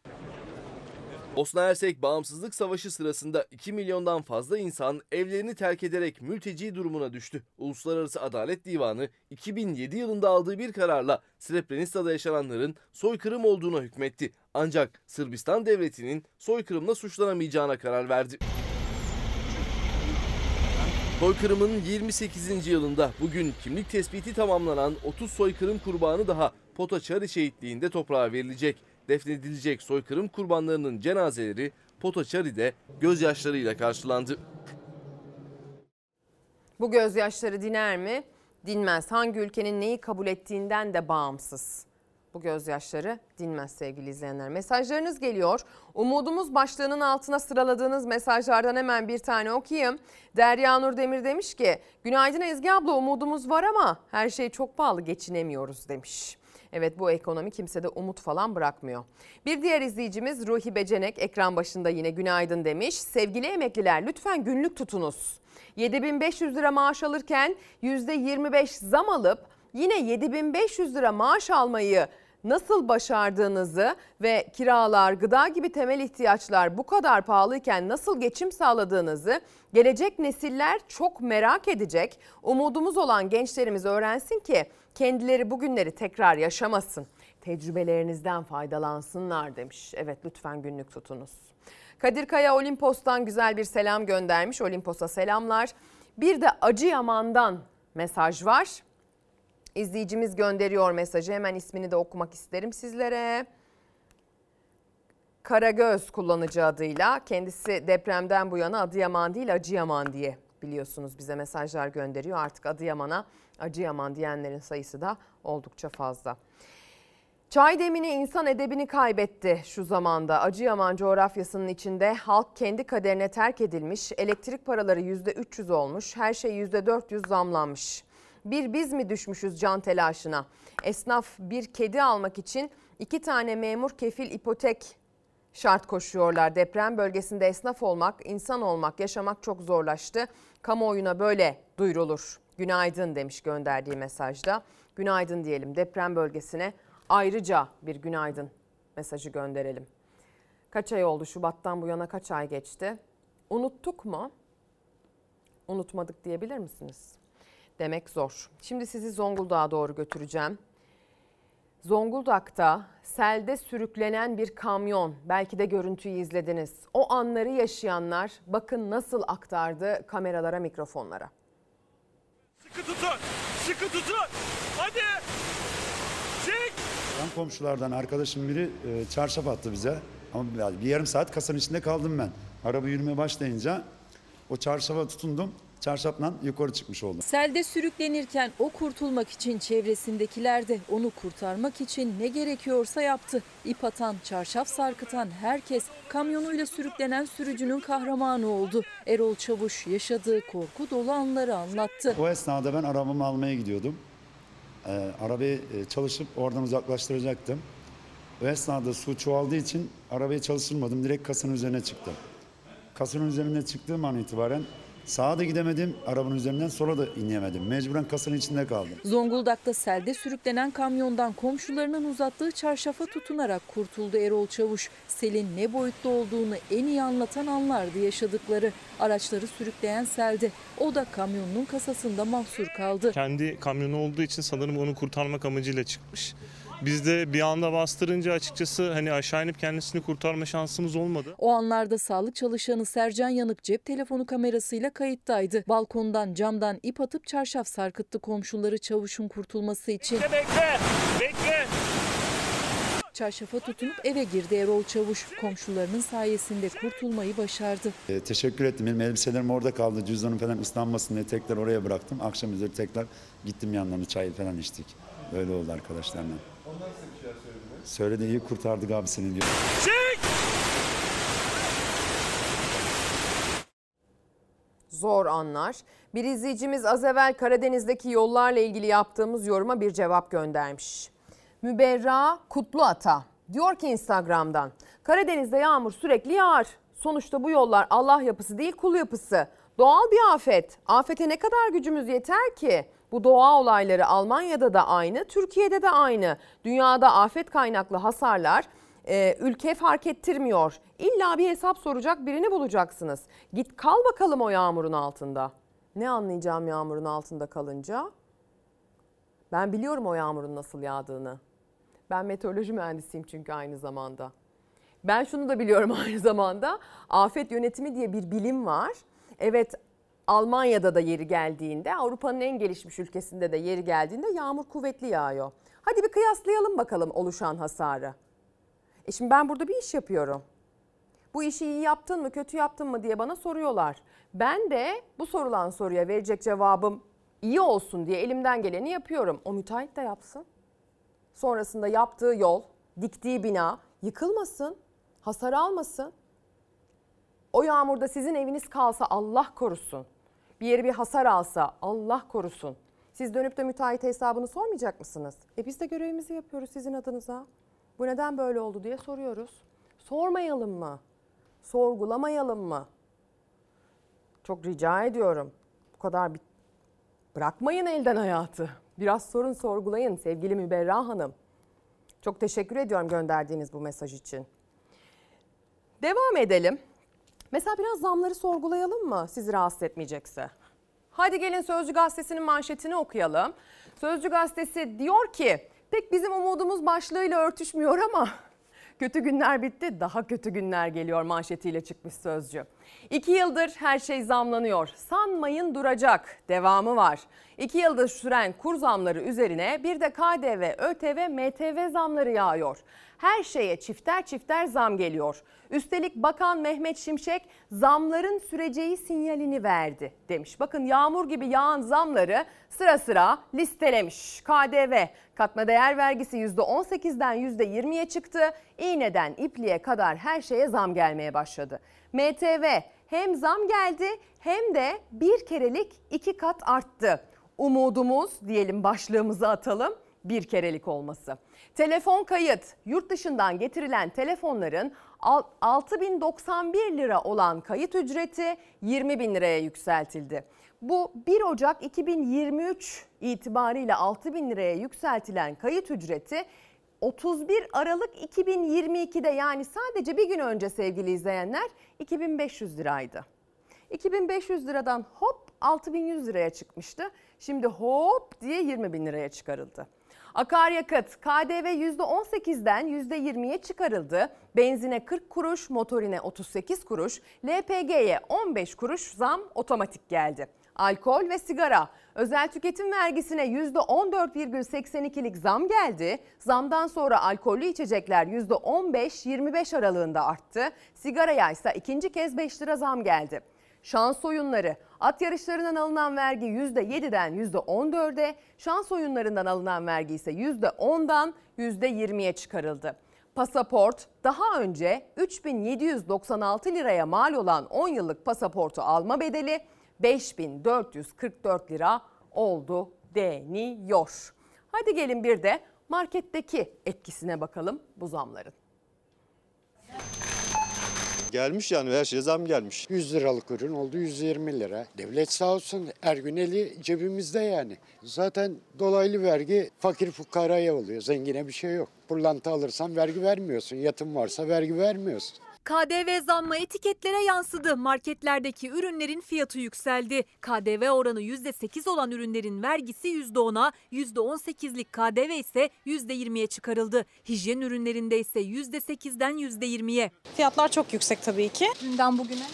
Bosna Hersek Bağımsızlık Savaşı sırasında 2 milyondan fazla insan evlerini terk ederek mülteci durumuna düştü. Uluslararası Adalet Divanı 2007 yılında aldığı bir kararla Srebrenica'da yaşananların soykırım olduğuna hükmetti. Ancak Sırbistan devletinin soykırımla suçlanamayacağına karar verdi. Soykırımın 28. yılında bugün kimlik tespiti tamamlanan 30 soykırım kurbanı daha Potaçari şehitliğinde toprağa verilecek. Defnedilecek soykırım kurbanlarının cenazeleri Potaçari'de gözyaşlarıyla karşılandı. Bu gözyaşları diner mi? dinmez. Hangi ülkenin neyi kabul ettiğinden de bağımsız. Bu gözyaşları dinmez sevgili izleyenler. Mesajlarınız geliyor. Umudumuz başlığının altına sıraladığınız mesajlardan hemen bir tane okuyayım. Derya Nur Demir demiş ki günaydın Ezgi abla umudumuz var ama her şey çok pahalı geçinemiyoruz demiş. Evet bu ekonomi kimsede umut falan bırakmıyor. Bir diğer izleyicimiz Ruhi Becenek ekran başında yine günaydın demiş. Sevgili emekliler lütfen günlük tutunuz. 7500 lira maaş alırken %25 zam alıp yine 7500 lira maaş almayı nasıl başardığınızı ve kiralar, gıda gibi temel ihtiyaçlar bu kadar pahalıyken nasıl geçim sağladığınızı gelecek nesiller çok merak edecek. Umudumuz olan gençlerimiz öğrensin ki kendileri bugünleri tekrar yaşamasın. Tecrübelerinizden faydalansınlar demiş. Evet lütfen günlük tutunuz. Kadir Kaya Olimpos'tan güzel bir selam göndermiş. Olimpos'a selamlar. Bir de Acıyaman'dan mesaj var. İzleyicimiz gönderiyor mesajı. Hemen ismini de okumak isterim sizlere. Karagöz kullanıcı adıyla kendisi depremden bu yana Adıyaman değil Acıyaman diye biliyorsunuz bize mesajlar gönderiyor. Artık Adıyaman'a Acıyaman diyenlerin sayısı da oldukça fazla. Çay demini insan edebini kaybetti şu zamanda. Acıyaman coğrafyasının içinde halk kendi kaderine terk edilmiş, elektrik paraları %300 olmuş, her şey %400 zamlanmış. Bir biz mi düşmüşüz can telaşına? Esnaf bir kedi almak için iki tane memur kefil ipotek şart koşuyorlar. Deprem bölgesinde esnaf olmak, insan olmak, yaşamak çok zorlaştı. Kamuoyuna böyle duyurulur. Günaydın demiş gönderdiği mesajda. Günaydın diyelim deprem bölgesine ayrıca bir günaydın mesajı gönderelim. Kaç ay oldu Şubat'tan bu yana kaç ay geçti? Unuttuk mu? Unutmadık diyebilir misiniz? Demek zor. Şimdi sizi Zonguldak'a doğru götüreceğim. Zonguldak'ta selde sürüklenen bir kamyon. Belki de görüntüyü izlediniz. O anları yaşayanlar bakın nasıl aktardı kameralara, mikrofonlara. Sıkı tutun. Sıkı tutun. Hadi. Çek. Yan komşulardan arkadaşım biri e, çarşaf attı bize. Ama bir yarım saat kasanın içinde kaldım ben. Araba yürümeye başlayınca o çarşafa tutundum. Çarşafla yukarı çıkmış oldum. Selde sürüklenirken o kurtulmak için çevresindekiler de onu kurtarmak için ne gerekiyorsa yaptı. İp atan, çarşaf sarkıtan herkes kamyonuyla sürüklenen sürücünün kahramanı oldu. Erol Çavuş yaşadığı korku dolu anları anlattı. O esnada ben arabamı almaya gidiyordum. Ee, arabayı e, çalışıp oradan uzaklaştıracaktım. O esnada su çoğaldığı için arabayı çalıştırmadım. Direkt kasanın üzerine çıktım. Kasanın üzerine çıktığım an itibaren sağa da gidemedim. Arabanın üzerinden sola da inemedim. Mecburen kasanın içinde kaldım. Zonguldak'ta selde sürüklenen kamyondan komşularının uzattığı çarşafa tutunarak kurtuldu Erol Çavuş. Selin ne boyutta olduğunu en iyi anlatan anlardı yaşadıkları. Araçları sürükleyen selde. O da kamyonunun kasasında mahsur kaldı. Kendi kamyonu olduğu için sanırım onu kurtarmak amacıyla çıkmış. Biz de bir anda bastırınca açıkçası hani aşağı inip kendisini kurtarma şansımız olmadı. O anlarda sağlık çalışanı Sercan Yanık cep telefonu kamerasıyla kayıttaydı. Balkondan camdan ip atıp çarşaf sarkıttı komşuları çavuşun kurtulması için. Bekle bekle. Bekle. Çarşafa tutunup eve girdi Erol Çavuş. Komşularının sayesinde kurtulmayı başardı. Ee, teşekkür ettim. Benim elbiselerim orada kaldı. Cüzdanım falan ıslanmasın diye tekrar oraya bıraktım. Akşam üzeri tekrar gittim yanlarına çay falan içtik. Öyle oldu arkadaşlarla. Onlar size bir şeyler söylediler. Söyledi iyi kurtardık abi seni diyor. Zor anlar. Bir izleyicimiz az evvel Karadeniz'deki yollarla ilgili yaptığımız yoruma bir cevap göndermiş. Müberra Kutluata diyor ki Instagram'dan Karadeniz'de yağmur sürekli yağar. Sonuçta bu yollar Allah yapısı değil kul yapısı. Doğal bir afet. Afete ne kadar gücümüz yeter ki? Bu doğa olayları Almanya'da da aynı, Türkiye'de de aynı. Dünyada afet kaynaklı hasarlar e, ülke fark ettirmiyor. İlla bir hesap soracak birini bulacaksınız. Git kal bakalım o yağmurun altında. Ne anlayacağım yağmurun altında kalınca? Ben biliyorum o yağmurun nasıl yağdığını. Ben meteoroloji mühendisiyim çünkü aynı zamanda. Ben şunu da biliyorum aynı zamanda. Afet yönetimi diye bir bilim var. Evet Almanya'da da yeri geldiğinde, Avrupa'nın en gelişmiş ülkesinde de yeri geldiğinde yağmur kuvvetli yağıyor. Hadi bir kıyaslayalım bakalım oluşan hasarı. E şimdi ben burada bir iş yapıyorum. Bu işi iyi yaptın mı, kötü yaptın mı diye bana soruyorlar. Ben de bu sorulan soruya verecek cevabım iyi olsun diye elimden geleni yapıyorum. O müteahhit de yapsın. Sonrasında yaptığı yol, diktiği bina yıkılmasın, hasar almasın. O yağmurda sizin eviniz kalsa Allah korusun. Bir yeri bir hasar alsa Allah korusun. Siz dönüp de müteahhit hesabını sormayacak mısınız? E biz de görevimizi yapıyoruz sizin adınıza. Bu neden böyle oldu diye soruyoruz. Sormayalım mı? Sorgulamayalım mı? Çok rica ediyorum. Bu kadar bir... bırakmayın elden hayatı. Biraz sorun sorgulayın sevgili Müberra Hanım. Çok teşekkür ediyorum gönderdiğiniz bu mesaj için. Devam edelim. Mesela biraz zamları sorgulayalım mı sizi rahatsız etmeyecekse? Hadi gelin Sözcü Gazetesi'nin manşetini okuyalım. Sözcü Gazetesi diyor ki pek bizim umudumuz başlığıyla örtüşmüyor ama kötü günler bitti daha kötü günler geliyor manşetiyle çıkmış Sözcü. İki yıldır her şey zamlanıyor sanmayın duracak devamı var. İki yıldır süren kur zamları üzerine bir de KDV, ÖTV, MTV zamları yağıyor. Her şeye çifter çifter zam geliyor. Üstelik Bakan Mehmet Şimşek zamların süreceği sinyalini verdi demiş. Bakın yağmur gibi yağan zamları sıra sıra listelemiş. KDV katma değer vergisi %18'den %20'ye çıktı. İğneden ipliğe kadar her şeye zam gelmeye başladı. MTV hem zam geldi hem de bir kerelik iki kat arttı. Umudumuz diyelim başlığımızı atalım bir kerelik olması. Telefon kayıt yurt dışından getirilen telefonların 6091 lira olan kayıt ücreti 20 bin liraya yükseltildi. Bu 1 Ocak 2023 itibariyle 6 bin liraya yükseltilen kayıt ücreti 31 Aralık 2022'de yani sadece bir gün önce sevgili izleyenler 2500 liraydı. 2500 liradan hop 6100 liraya çıkmıştı. Şimdi hop diye 20 bin liraya çıkarıldı. Akaryakıt KDV %18'den %20'ye çıkarıldı. Benzine 40 kuruş, motorine 38 kuruş, LPG'ye 15 kuruş zam otomatik geldi. Alkol ve sigara özel tüketim vergisine %14,82'lik zam geldi. Zamdan sonra alkollü içecekler %15-25 aralığında arttı. Sigaraya ise ikinci kez 5 lira zam geldi. Şans oyunları. At yarışlarından alınan vergi %7'den %14'e, şans oyunlarından alınan vergi ise %10'dan %20'ye çıkarıldı. Pasaport daha önce 3796 liraya mal olan 10 yıllık pasaportu alma bedeli 5444 lira oldu deniyor. Hadi gelin bir de marketteki etkisine bakalım bu zamların. Gelmiş yani her şeye zam gelmiş. 100 liralık ürün oldu 120 lira. Devlet sağ olsun her gün eli cebimizde yani. Zaten dolaylı vergi fakir fukaraya oluyor. Zengine bir şey yok. Pırlanta alırsan vergi vermiyorsun. Yatım varsa vergi vermiyorsun. KDV zammı etiketlere yansıdı. Marketlerdeki ürünlerin fiyatı yükseldi. KDV oranı %8 olan ürünlerin vergisi %10'a, %18'lik KDV ise %20'ye çıkarıldı. Hijyen ürünlerinde ise %8'den %20'ye. Fiyatlar çok yüksek tabii ki. Dünden bugüne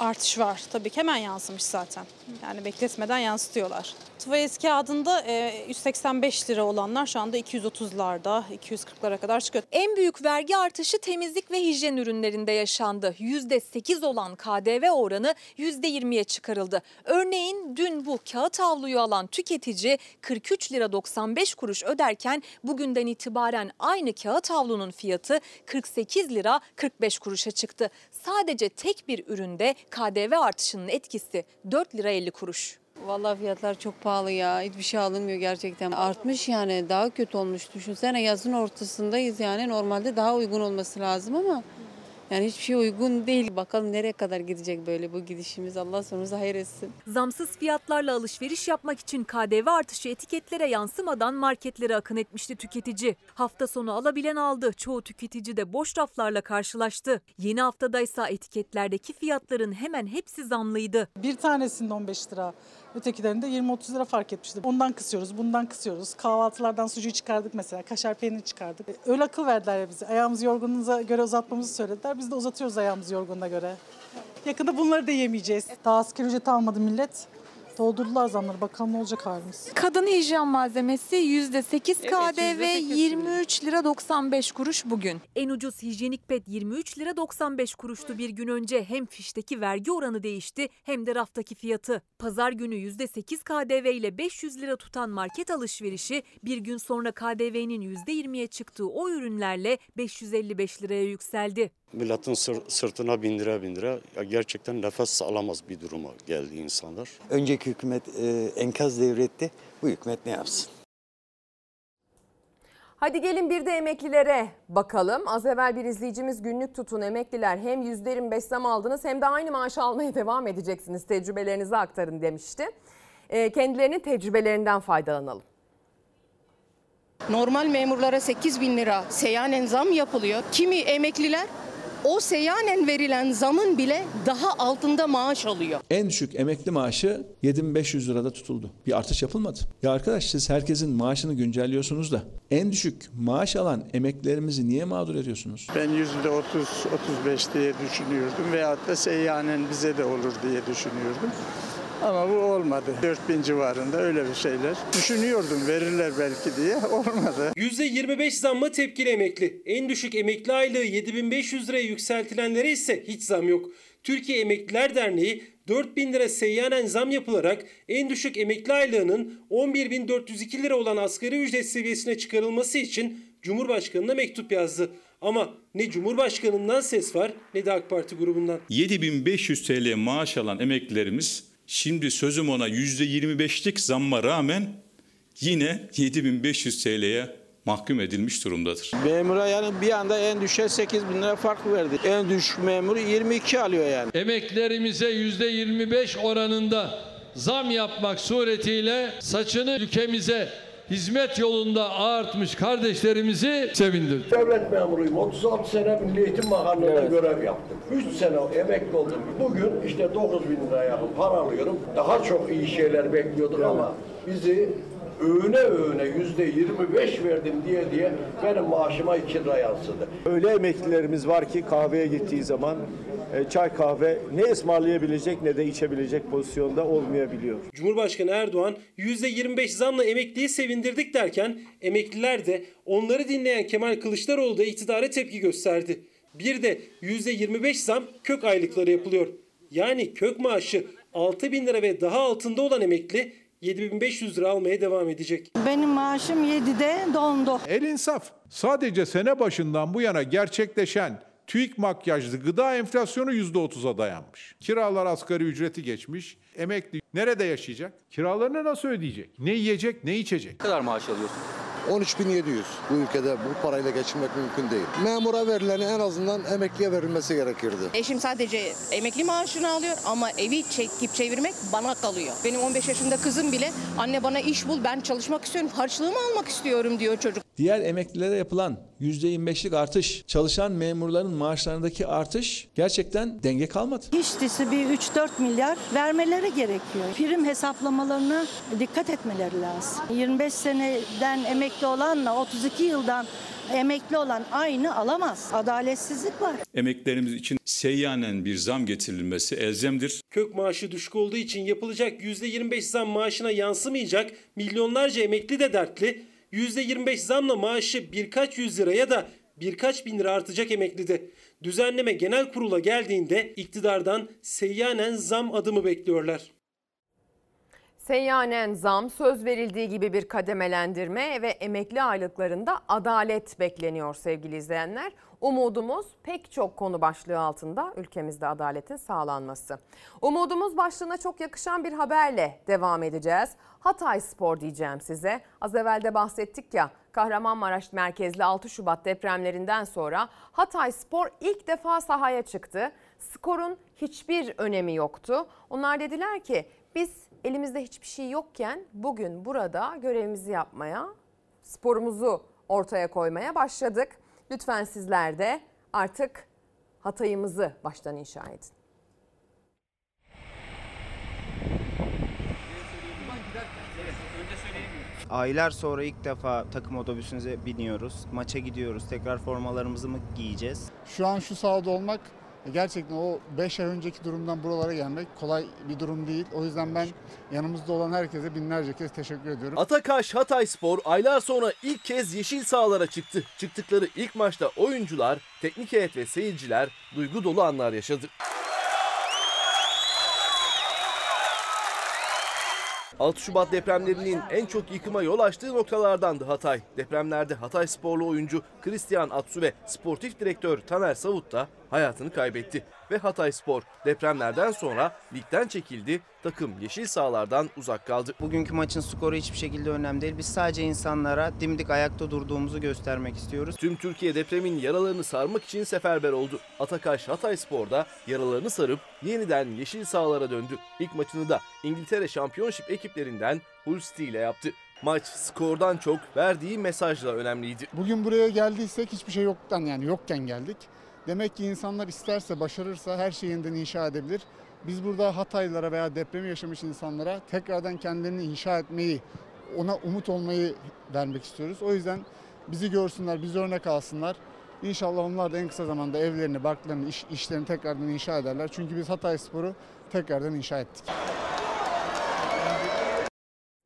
Artış var tabii ki hemen yansımış zaten. Yani bekletmeden yansıtıyorlar. Tuvalet kağıdında e, 185 lira olanlar şu anda 230'larda, 240'lara kadar çıkıyor. En büyük vergi artışı temizlik ve hijyen ürünlerinde yaşandı. %8 olan KDV oranı %20'ye çıkarıldı. Örneğin dün bu kağıt havluyu alan tüketici 43 lira 95 kuruş öderken bugünden itibaren aynı kağıt havlunun fiyatı 48 lira 45 kuruşa çıktı. Sadece tek bir üründe KDV artışının etkisi 4 lira 50 kuruş. Vallahi fiyatlar çok pahalı ya. Hiçbir şey alınmıyor gerçekten. Artmış yani daha kötü olmuş. Düşünsene yazın ortasındayız yani. Normalde daha uygun olması lazım ama yani hiçbir şey uygun değil. Bakalım nereye kadar gidecek böyle bu gidişimiz. Allah sonumuzu hayır etsin. Zamsız fiyatlarla alışveriş yapmak için KDV artışı etiketlere yansımadan marketlere akın etmişti tüketici. Hafta sonu alabilen aldı. Çoğu tüketici de boş raflarla karşılaştı. Yeni haftadaysa etiketlerdeki fiyatların hemen hepsi zamlıydı. Bir tanesinde 15 lira. Ötekilerinde 20-30 lira fark etmişti. Ondan kısıyoruz, bundan kısıyoruz. Kahvaltılardan sucuğu çıkardık mesela. Kaşar peyniri çıkardık. E, Öyle akıl verdiler ya bize. Ayağımızı yorgunluğumuza göre uzatmamızı söylediler. Biz de uzatıyoruz ayağımızı yorgunluğuna göre. Yakında bunları da yemeyeceğiz. Daha asgari ücret almadı millet. Doldurdular zamları. Bakalım ne olacak halimiz. Kadın hijyen malzemesi %8 KDV, %8 23 23 lira 95 kuruş bugün. En ucuz hijyenik pet 23 lira 95 kuruştu bir gün önce. Hem fişteki vergi oranı değişti hem de raftaki fiyatı. Pazar günü %8 KDV ile 500 lira tutan market alışverişi bir gün sonra KDV'nin %20'ye çıktığı o ürünlerle 555 liraya yükseldi. Milletin sır- sırtına bindire bindire ya gerçekten nefes alamaz bir duruma geldi insanlar. Önceki hükümet e, enkaz devretti. Bu hükümet ne yapsın? Hadi gelin bir de emeklilere bakalım. Az evvel bir izleyicimiz günlük tutun emekliler hem %25 zam aldınız hem de aynı maaşı almaya devam edeceksiniz. Tecrübelerinizi aktarın demişti. Ee, kendilerinin tecrübelerinden faydalanalım. Normal memurlara 8 bin lira seyyanen zam yapılıyor. Kimi emekliler o seyyanen verilen zamın bile daha altında maaş alıyor. En düşük emekli maaşı 7500 lirada tutuldu. Bir artış yapılmadı. Ya arkadaş siz herkesin maaşını güncelliyorsunuz da en düşük maaş alan emeklilerimizi niye mağdur ediyorsunuz? Ben yüzde 30 35 diye düşünüyordum veyahut da seyyanen bize de olur diye düşünüyordum. Ama bu olmadı. 4000 civarında öyle bir şeyler. Düşünüyordum verirler belki diye olmadı. %25 zamma tepkili emekli. En düşük emekli aylığı 7500 liraya yükseltilenlere ise hiç zam yok. Türkiye Emekliler Derneği 4000 lira seyyanen zam yapılarak en düşük emekli aylığının 11.402 lira olan asgari ücret seviyesine çıkarılması için Cumhurbaşkanı'na mektup yazdı. Ama ne Cumhurbaşkanı'ndan ses var ne de AK Parti grubundan. 7500 TL maaş alan emeklilerimiz şimdi sözüm ona %25'lik zamma rağmen yine 7500 TL'ye mahkum edilmiş durumdadır. Memura yani bir anda en düşe 8 bin lira fark verdi. En düşük memuru 22 alıyor yani. Emeklerimize %25 oranında zam yapmak suretiyle saçını ülkemize hizmet yolunda ağartmış kardeşlerimizi sevindirdi. Devlet memuruyum. 36 sene Milli Eğitim Bakanlığı'nda görev yaptım. 3 sene emekli oldum. Bugün işte 9 bin lira yakın para alıyorum. Daha çok iyi şeyler bekliyorduk ama bizi öğüne öğüne yüzde 25 verdim diye diye benim maaşıma 2 lira yansıdı. Öyle emeklilerimiz var ki kahveye gittiği zaman e, çay kahve ne ısmarlayabilecek ne de içebilecek pozisyonda olmayabiliyor. Cumhurbaşkanı Erdoğan %25 zamla emekliyi sevindirdik derken emekliler de onları dinleyen Kemal Kılıçdaroğlu da iktidara tepki gösterdi. Bir de %25 zam kök aylıkları yapılıyor. Yani kök maaşı 6 bin lira ve daha altında olan emekli 7500 lira almaya devam edecek. Benim maaşım 7'de dondu. El insaf. Sadece sene başından bu yana gerçekleşen TÜİK makyajlı gıda enflasyonu %30'a dayanmış. Kiralar asgari ücreti geçmiş. Emekli nerede yaşayacak? Kiralarını nasıl ödeyecek? Ne yiyecek, ne içecek? Ne kadar maaş alıyorsun? 13.700 bu ülkede bu parayla geçinmek mümkün değil. Memura verileni en azından emekliye verilmesi gerekirdi. Eşim sadece emekli maaşını alıyor ama evi çekip çevirmek bana kalıyor. Benim 15 yaşında kızım bile anne bana iş bul ben çalışmak istiyorum harçlığımı almak istiyorum diyor çocuk. Diğer emeklilere yapılan %25'lik artış, çalışan memurların maaşlarındaki artış gerçekten denge kalmadı. Hiç bir 3-4 milyar vermeleri gerekiyor. Prim hesaplamalarına dikkat etmeleri lazım. 25 seneden emekli olanla 32 yıldan emekli olan aynı alamaz. Adaletsizlik var. Emeklilerimiz için seyyanen bir zam getirilmesi elzemdir. Kök maaşı düşük olduğu için yapılacak %25 zam maaşına yansımayacak milyonlarca emekli de dertli. %25 zamla maaşı birkaç yüz lira ya da birkaç bin lira artacak emeklide. Düzenleme genel kurula geldiğinde iktidardan seyyanen zam adımı bekliyorlar. Seyyanen zam, söz verildiği gibi bir kademelendirme ve emekli aylıklarında adalet bekleniyor sevgili izleyenler. Umudumuz pek çok konu başlığı altında ülkemizde adaletin sağlanması. Umudumuz başlığına çok yakışan bir haberle devam edeceğiz. Hatay Spor diyeceğim size. Az evvel de bahsettik ya Kahramanmaraş merkezli 6 Şubat depremlerinden sonra Hatay Spor ilk defa sahaya çıktı. Skorun hiçbir önemi yoktu. Onlar dediler ki biz elimizde hiçbir şey yokken bugün burada görevimizi yapmaya, sporumuzu ortaya koymaya başladık. Lütfen sizler de artık Hatay'ımızı baştan inşa edin. Aylar sonra ilk defa takım otobüsümüze biniyoruz. Maça gidiyoruz. Tekrar formalarımızı mı giyeceğiz? Şu an şu sahada olmak Gerçekten o 5 ay önceki durumdan buralara gelmek kolay bir durum değil. O yüzden ben yanımızda olan herkese binlerce kez teşekkür ediyorum. Atakaş Hatay Spor aylar sonra ilk kez yeşil sahalara çıktı. Çıktıkları ilk maçta oyuncular, teknik heyet ve seyirciler duygu dolu anlar yaşadı. 6 Şubat depremlerinin en çok yıkıma yol açtığı noktalardandı Hatay. Depremlerde Hatay sporlu oyuncu Christian Atsu ve sportif direktör Taner Savut da hayatını kaybetti. Ve Hatay Spor depremlerden sonra ligden çekildi, takım yeşil sahalardan uzak kaldı. Bugünkü maçın skoru hiçbir şekilde önemli değil. Biz sadece insanlara dimdik ayakta durduğumuzu göstermek istiyoruz. Tüm Türkiye depremin yaralarını sarmak için seferber oldu. Atakaş Hatay Spor'da yaralarını sarıp yeniden yeşil sahalara döndü. İlk maçını da İngiltere Şampiyonşip ekiplerinden Hull City ile yaptı. Maç skordan çok verdiği mesajla önemliydi. Bugün buraya geldiysek hiçbir şey yoktan yani yokken geldik. Demek ki insanlar isterse, başarırsa her şeyi yeniden inşa edebilir. Biz burada Hataylılara veya depremi yaşamış insanlara tekrardan kendilerini inşa etmeyi, ona umut olmayı vermek istiyoruz. O yüzden bizi görsünler, bizi örnek alsınlar. İnşallah onlar da en kısa zamanda evlerini, barklarını, iş, işlerini tekrardan inşa ederler. Çünkü biz Hatay Spor'u tekrardan inşa ettik.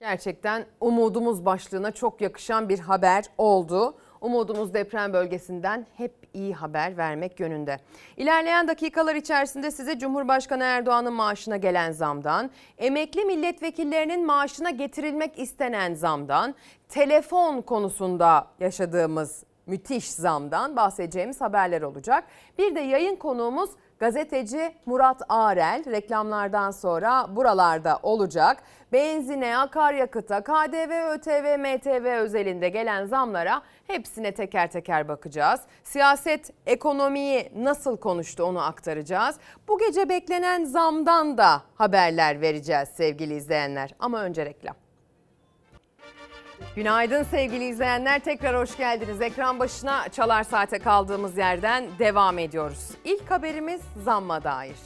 Gerçekten umudumuz başlığına çok yakışan bir haber oldu. Umudumuz deprem bölgesinden hep iyi haber vermek yönünde. İlerleyen dakikalar içerisinde size Cumhurbaşkanı Erdoğan'ın maaşına gelen zamdan, emekli milletvekillerinin maaşına getirilmek istenen zamdan, telefon konusunda yaşadığımız müthiş zamdan bahsedeceğimiz haberler olacak. Bir de yayın konuğumuz gazeteci Murat Arel reklamlardan sonra buralarda olacak. Benzine, akaryakıta, KDV, ÖTV, MTV özelinde gelen zamlara hepsine teker teker bakacağız. Siyaset, ekonomiyi nasıl konuştu onu aktaracağız. Bu gece beklenen zamdan da haberler vereceğiz sevgili izleyenler. Ama önce reklam. Günaydın sevgili izleyenler. Tekrar hoş geldiniz. Ekran başına çalar saate kaldığımız yerden devam ediyoruz. İlk haberimiz zamma dair.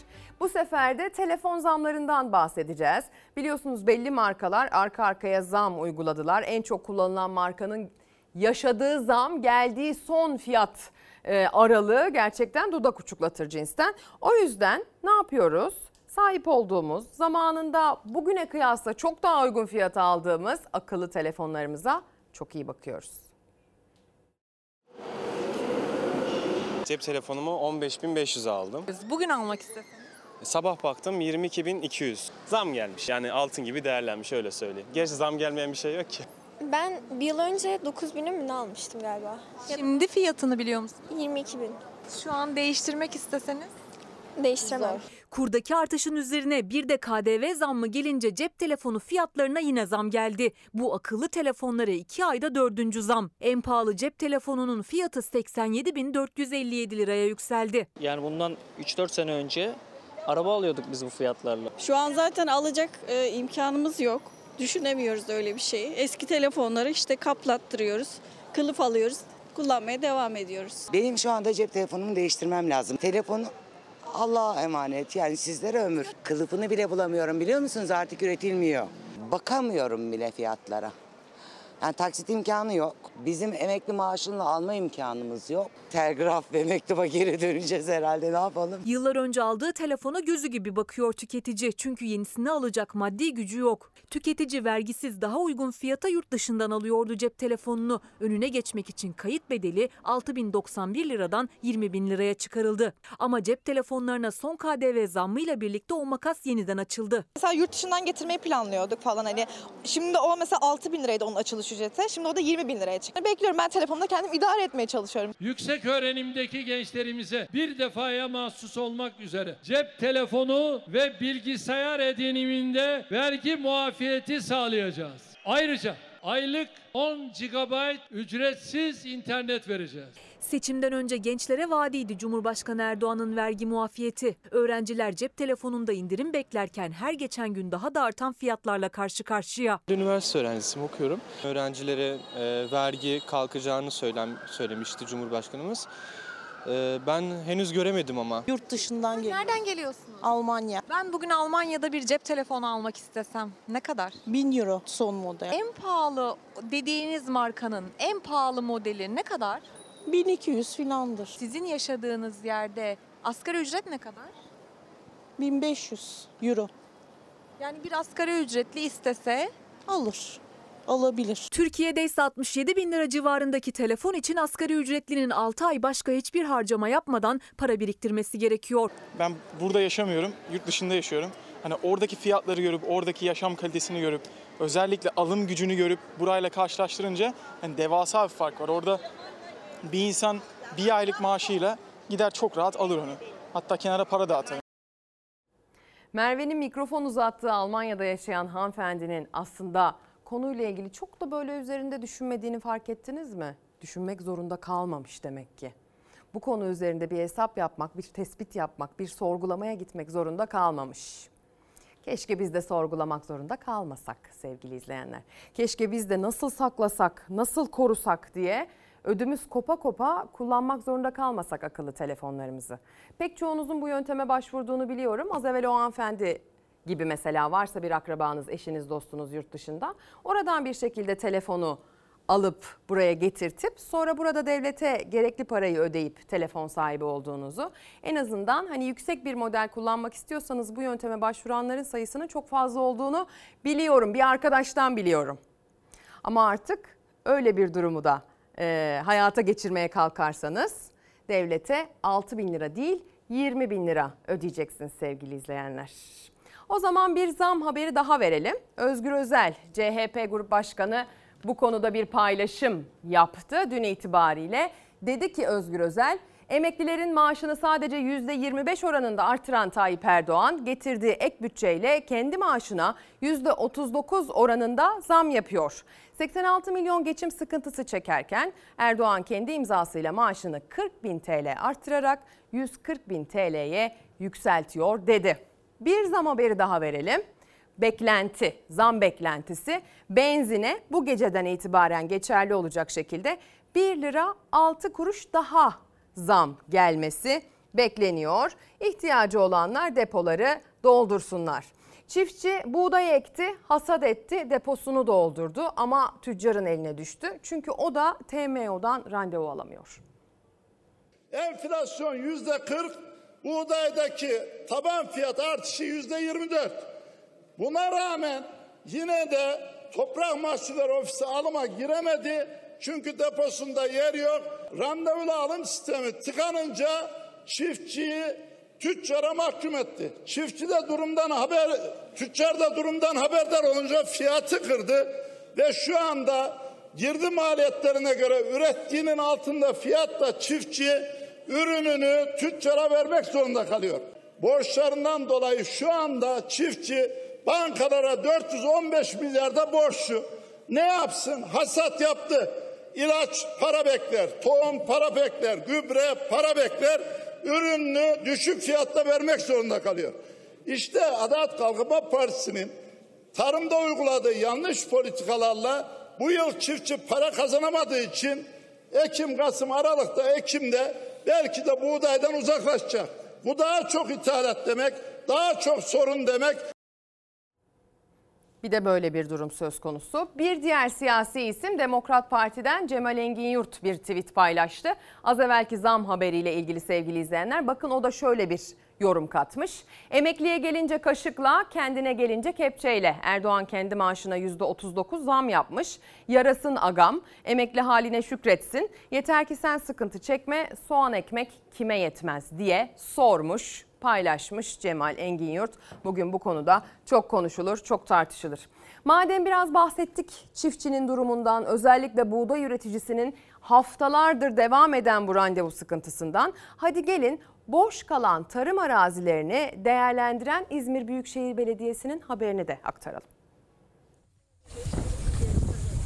Bu sefer de telefon zamlarından bahsedeceğiz. Biliyorsunuz belli markalar arka arkaya zam uyguladılar. En çok kullanılan markanın yaşadığı zam geldiği son fiyat e, aralığı gerçekten dudak uçuklatır cinsten. O yüzden ne yapıyoruz? Sahip olduğumuz, zamanında bugüne kıyasla çok daha uygun fiyata aldığımız akıllı telefonlarımıza çok iyi bakıyoruz. Cep telefonumu 15.500 aldım. Bugün almak isteseniz. Sabah baktım 22.200. Zam gelmiş yani altın gibi değerlenmiş öyle söyleyeyim. Gerçi zam gelmeyen bir şey yok ki. Ben bir yıl önce 9 binin mi ne almıştım galiba. Şimdi fiyatını biliyor musun? 22 bin. Şu an değiştirmek isteseniz? Değiştiremem. Kurdaki artışın üzerine bir de KDV zammı gelince cep telefonu fiyatlarına yine zam geldi. Bu akıllı telefonlara 2 ayda dördüncü zam. En pahalı cep telefonunun fiyatı 87.457 liraya yükseldi. Yani bundan 3-4 sene önce araba alıyorduk biz bu fiyatlarla. Şu an zaten alacak e, imkanımız yok. Düşünemiyoruz öyle bir şeyi. Eski telefonları işte kaplattırıyoruz, kılıf alıyoruz, kullanmaya devam ediyoruz. Benim şu anda cep telefonumu değiştirmem lazım. Telefonu Allah'a emanet yani sizlere ömür. Kılıfını bile bulamıyorum biliyor musunuz artık üretilmiyor. Bakamıyorum bile fiyatlara. Yani taksit imkanı yok. Bizim emekli maaşını alma imkanımız yok. Telgraf ve mektuba geri döneceğiz herhalde ne yapalım? Yıllar önce aldığı telefona gözü gibi bakıyor tüketici. Çünkü yenisini alacak maddi gücü yok. Tüketici vergisiz daha uygun fiyata yurt dışından alıyordu cep telefonunu. Önüne geçmek için kayıt bedeli 6091 liradan 20 bin liraya çıkarıldı. Ama cep telefonlarına son KDV zammıyla birlikte o makas yeniden açıldı. Mesela yurt dışından getirmeyi planlıyorduk falan hani. Şimdi o mesela 6 bin liraydı onun ücreti. Şimdi o da 20 bin liraya çıktı. Bekliyorum ben telefonumda kendim idare etmeye çalışıyorum. Yüksek öğrenimdeki gençlerimize bir defaya mahsus olmak üzere cep telefonu ve bilgisayar ediniminde vergi muafiyeti sağlayacağız. Ayrıca aylık 10 GB ücretsiz internet vereceğiz. Seçimden önce gençlere vaadiydi Cumhurbaşkanı Erdoğan'ın vergi muafiyeti. Öğrenciler cep telefonunda indirim beklerken her geçen gün daha da artan fiyatlarla karşı karşıya. Üniversite öğrencisiyim okuyorum. Öğrencilere e, vergi kalkacağını söylem, söylemişti Cumhurbaşkanımız. E, ben henüz göremedim ama. Yurt dışından geliyor. Nereden geliyorsunuz? Almanya. Ben bugün Almanya'da bir cep telefonu almak istesem ne kadar? 1000 euro son model. En pahalı dediğiniz markanın en pahalı modeli ne kadar? 1200 filandır. Sizin yaşadığınız yerde Asgari ücret ne kadar? 1500 euro. Yani bir asgari ücretli istese Alır. Alabilir. Türkiye'de ise 67 bin lira civarındaki telefon için asgari ücretlinin 6 ay başka hiçbir harcama yapmadan para biriktirmesi gerekiyor. Ben burada yaşamıyorum, yurt dışında yaşıyorum. Hani oradaki fiyatları görüp, oradaki yaşam kalitesini görüp, özellikle alım gücünü görüp burayla karşılaştırınca hani devasa bir fark var. Orada bir insan bir aylık maaşıyla gider çok rahat alır onu. Hatta kenara para da atar. Merve'nin mikrofon uzattığı Almanya'da yaşayan hanımefendinin aslında konuyla ilgili çok da böyle üzerinde düşünmediğini fark ettiniz mi? Düşünmek zorunda kalmamış demek ki. Bu konu üzerinde bir hesap yapmak, bir tespit yapmak, bir sorgulamaya gitmek zorunda kalmamış. Keşke biz de sorgulamak zorunda kalmasak sevgili izleyenler. Keşke biz de nasıl saklasak, nasıl korusak diye ödümüz kopa kopa kullanmak zorunda kalmasak akıllı telefonlarımızı. Pek çoğunuzun bu yönteme başvurduğunu biliyorum. Az evvel o hanımefendi gibi mesela varsa bir akrabanız, eşiniz, dostunuz yurt dışında oradan bir şekilde telefonu alıp buraya getirtip sonra burada devlete gerekli parayı ödeyip telefon sahibi olduğunuzu en azından hani yüksek bir model kullanmak istiyorsanız bu yönteme başvuranların sayısının çok fazla olduğunu biliyorum. Bir arkadaştan biliyorum. Ama artık öyle bir durumu da e, hayata geçirmeye kalkarsanız devlete 6 bin lira değil 20 bin lira ödeyeceksiniz sevgili izleyenler. O zaman bir zam haberi daha verelim. Özgür Özel, CHP Grup Başkanı bu konuda bir paylaşım yaptı dün itibariyle. Dedi ki Özgür Özel, emeklilerin maaşını sadece %25 oranında artıran Tayyip Erdoğan getirdiği ek bütçeyle kendi maaşına %39 oranında zam yapıyor. 86 milyon geçim sıkıntısı çekerken Erdoğan kendi imzasıyla maaşını 40 bin TL arttırarak 140 bin TL'ye yükseltiyor dedi. Bir zam haberi daha verelim beklenti, zam beklentisi benzine bu geceden itibaren geçerli olacak şekilde 1 lira 6 kuruş daha zam gelmesi bekleniyor. İhtiyacı olanlar depoları doldursunlar. Çiftçi buğday ekti, hasat etti, deposunu doldurdu ama tüccarın eline düştü. Çünkü o da TMO'dan randevu alamıyor. Enflasyon yüzde 40, buğdaydaki taban fiyat artışı yüzde 24. Buna rağmen yine de Toprak Mahsulleri Ofisi alıma giremedi. Çünkü deposunda yer yok. Randevulu alım sistemi tıkanınca çiftçiyi tüccara mahkum etti. Çiftçi de durumdan haber, tüccar da durumdan haberdar olunca fiyatı kırdı. Ve şu anda girdi maliyetlerine göre ürettiğinin altında fiyatla çiftçi ürününü tüccara vermek zorunda kalıyor. Borçlarından dolayı şu anda çiftçi bankalara 415 milyarda borçlu. Ne yapsın? Hasat yaptı. İlaç para bekler, tohum para bekler, gübre para bekler. Ürününü düşük fiyatta vermek zorunda kalıyor. İşte Adalet Kalkınma Partisi'nin tarımda uyguladığı yanlış politikalarla bu yıl çiftçi para kazanamadığı için Ekim, Kasım, Aralık'ta, Ekim'de belki de buğdaydan uzaklaşacak. Bu daha çok ithalat demek, daha çok sorun demek. Bir de böyle bir durum söz konusu. Bir diğer siyasi isim Demokrat Parti'den Cemal Engin Yurt bir tweet paylaştı. Az evvelki zam haberiyle ilgili sevgili izleyenler bakın o da şöyle bir yorum katmış. Emekliye gelince kaşıkla, kendine gelince kepçeyle. Erdoğan kendi maaşına %39 zam yapmış. Yarasın agam, emekli haline şükretsin. Yeter ki sen sıkıntı çekme, soğan ekmek kime yetmez diye sormuş paylaşmış Cemal Engin Yurt. Bugün bu konuda çok konuşulur, çok tartışılır. Madem biraz bahsettik çiftçinin durumundan, özellikle buğday üreticisinin haftalardır devam eden bu randevu sıkıntısından, hadi gelin boş kalan tarım arazilerini değerlendiren İzmir Büyükşehir Belediyesi'nin haberini de aktaralım.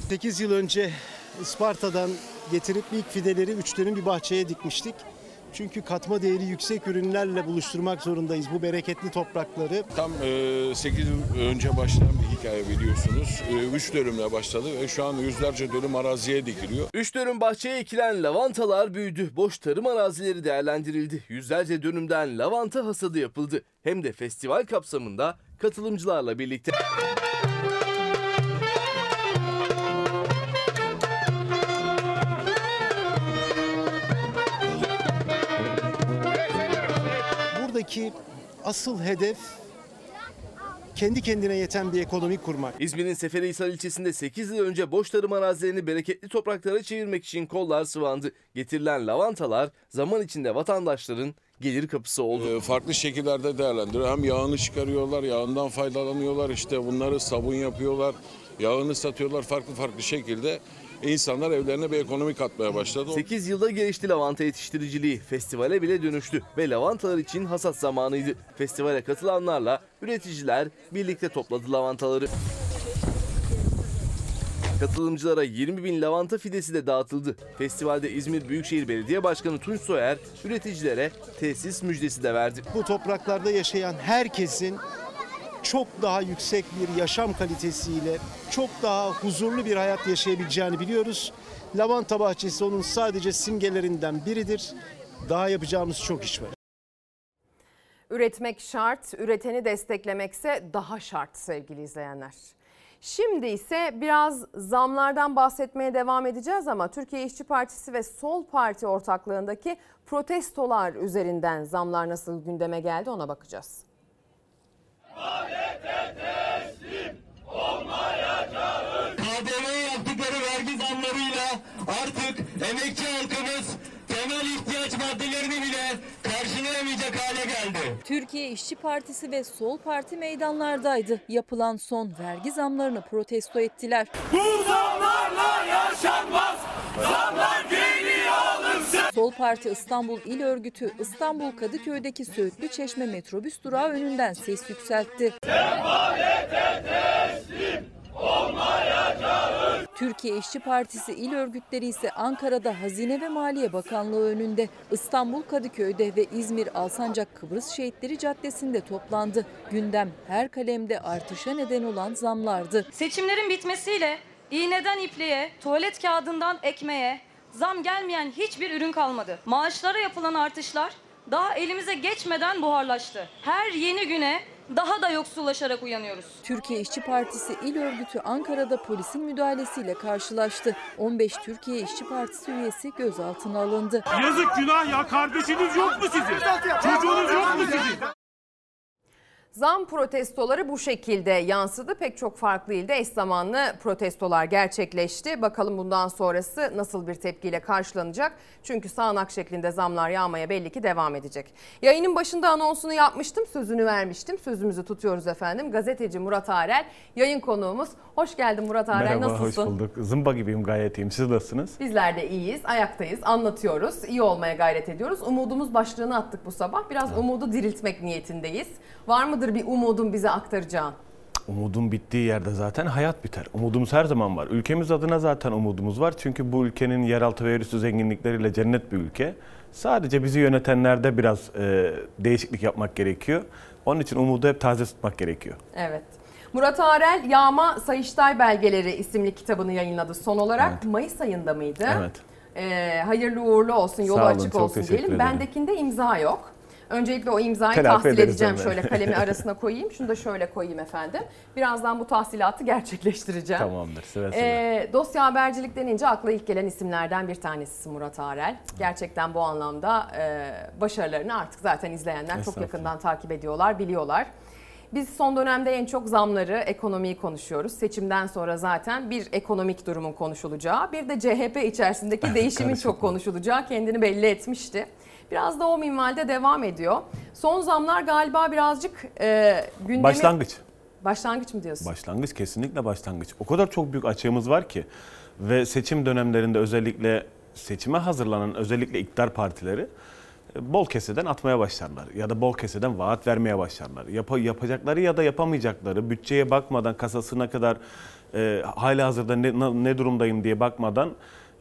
8 yıl önce Isparta'dan getirip ilk fideleri 3 dönüm bir bahçeye dikmiştik. Çünkü katma değeri yüksek ürünlerle buluşturmak zorundayız bu bereketli toprakları. Tam 8 yıl önce başlayan bir hikaye biliyorsunuz. 3 dönümle başladı ve şu an yüzlerce dönüm araziye dikiliyor. 3 dönüm bahçeye ekilen lavantalar büyüdü. Boş tarım arazileri değerlendirildi. Yüzlerce dönümden lavanta hasadı yapıldı. Hem de festival kapsamında katılımcılarla birlikte. Buradaki asıl hedef kendi kendine yeten bir ekonomi kurmak. İzmir'in Seferihisar ilçesinde 8 yıl önce boş tarım arazilerini bereketli topraklara çevirmek için kollar sıvandı. Getirilen lavantalar zaman içinde vatandaşların gelir kapısı oldu. Ee, farklı şekillerde değerlendiriyor. Hem yağını çıkarıyorlar, yağından faydalanıyorlar. İşte bunları sabun yapıyorlar, yağını satıyorlar farklı farklı şekilde. İnsanlar evlerine bir ekonomi katmaya başladı. 8 yılda gelişti lavanta yetiştiriciliği. Festivale bile dönüştü ve lavantalar için hasat zamanıydı. Festivale katılanlarla üreticiler birlikte topladı lavantaları. Katılımcılara 20 bin lavanta fidesi de dağıtıldı. Festivalde İzmir Büyükşehir Belediye Başkanı Tunç Soyer üreticilere tesis müjdesi de verdi. Bu topraklarda yaşayan herkesin çok daha yüksek bir yaşam kalitesiyle çok daha huzurlu bir hayat yaşayabileceğini biliyoruz. Lavanta bahçesi onun sadece simgelerinden biridir. Daha yapacağımız çok iş var. Üretmek şart, üreteni desteklemekse daha şart sevgili izleyenler. Şimdi ise biraz zamlardan bahsetmeye devam edeceğiz ama Türkiye İşçi Partisi ve Sol Parti ortaklığındaki protestolar üzerinden zamlar nasıl gündeme geldi ona bakacağız. KDV yaptıkları vergi zamlarıyla artık emekçi halkımız temel ihtiyaç maddelerini bile karşılayamayacak hale geldi. Türkiye İşçi Partisi ve Sol Parti meydanlardaydı. Yapılan son vergi zamlarını protesto ettiler. Bu zamlarla yaşanmaz. Zamlar alınsın. Sol Parti İstanbul İl Örgütü İstanbul Kadıköy'deki Söğütlü Çeşme metrobüs durağı önünden ses yükseltti. Türkiye İşçi Partisi il örgütleri ise Ankara'da Hazine ve Maliye Bakanlığı önünde, İstanbul Kadıköy'de ve İzmir Alsancak Kıbrıs Şehitleri Caddesi'nde toplandı. Gündem her kalemde artışa neden olan zamlardı. Seçimlerin bitmesiyle iğneden ipliğe, tuvalet kağıdından ekmeğe zam gelmeyen hiçbir ürün kalmadı. Maaşlara yapılan artışlar daha elimize geçmeden buharlaştı. Her yeni güne daha da yoksullaşarak uyanıyoruz. Türkiye İşçi Partisi il örgütü Ankara'da polisin müdahalesiyle karşılaştı. 15 Türkiye İşçi Partisi üyesi gözaltına alındı. Yazık günah ya kardeşiniz yok mu sizin? Çocuğunuz yok mu sizin? Zam protestoları bu şekilde yansıdı. Pek çok farklı ilde eş zamanlı protestolar gerçekleşti. Bakalım bundan sonrası nasıl bir tepkiyle karşılanacak? Çünkü sağanak şeklinde zamlar yağmaya belli ki devam edecek. Yayının başında anonsunu yapmıştım, sözünü vermiştim. Sözümüzü tutuyoruz efendim. Gazeteci Murat Arel yayın konuğumuz. Hoş geldin Murat Arel. Merhaba, Nasılsın? hoş bulduk. Zımba gibiyim gayet iyiyim. Siz nasılsınız? Bizler de iyiyiz, ayaktayız, anlatıyoruz, iyi olmaya gayret ediyoruz. Umudumuz başlığını attık bu sabah. Biraz umudu diriltmek niyetindeyiz. Var mıdır bir umudun bize aktaracağın? Umudun bittiği yerde zaten hayat biter. Umudumuz her zaman var. Ülkemiz adına zaten umudumuz var. Çünkü bu ülkenin yeraltı ve yerüstü zenginlikleriyle cennet bir ülke. Sadece bizi yönetenlerde biraz e, değişiklik yapmak gerekiyor. Onun için umudu hep taze tutmak gerekiyor. Evet. Murat Arel Yağma Sayıştay Belgeleri isimli kitabını yayınladı son olarak. Mayıs ayında mıydı? Evet. Ee, hayırlı uğurlu olsun, yolu olun, açık olsun diyelim. ederim. Bendekinde imza yok. Öncelikle o imzayı Telafi tahsil edeceğim. hemen. Şöyle kalemi arasına koyayım. Şunu da şöyle koyayım efendim. Birazdan bu tahsilatı gerçekleştireceğim. Tamamdır. Seve. Ee, dosya habercilik denince akla ilk gelen isimlerden bir tanesi Murat Arel. Gerçekten bu anlamda e, başarılarını artık zaten izleyenler çok yakından takip ediyorlar, biliyorlar. Biz son dönemde en çok zamları, ekonomiyi konuşuyoruz. Seçimden sonra zaten bir ekonomik durumun konuşulacağı, bir de CHP içerisindeki değişimin çok konuşulacağı kendini belli etmişti. Biraz da o minvalde devam ediyor. Son zamlar galiba birazcık e, gündemi... Başlangıç. Başlangıç mı diyorsun? Başlangıç kesinlikle başlangıç. O kadar çok büyük açığımız var ki ve seçim dönemlerinde özellikle seçime hazırlanan özellikle iktidar partileri e, bol keseden atmaya başlarlar ya da bol keseden vaat vermeye başlarlar. Yap- yapacakları ya da yapamayacakları bütçeye bakmadan kasasına kadar e, hala hazırda ne, ne durumdayım diye bakmadan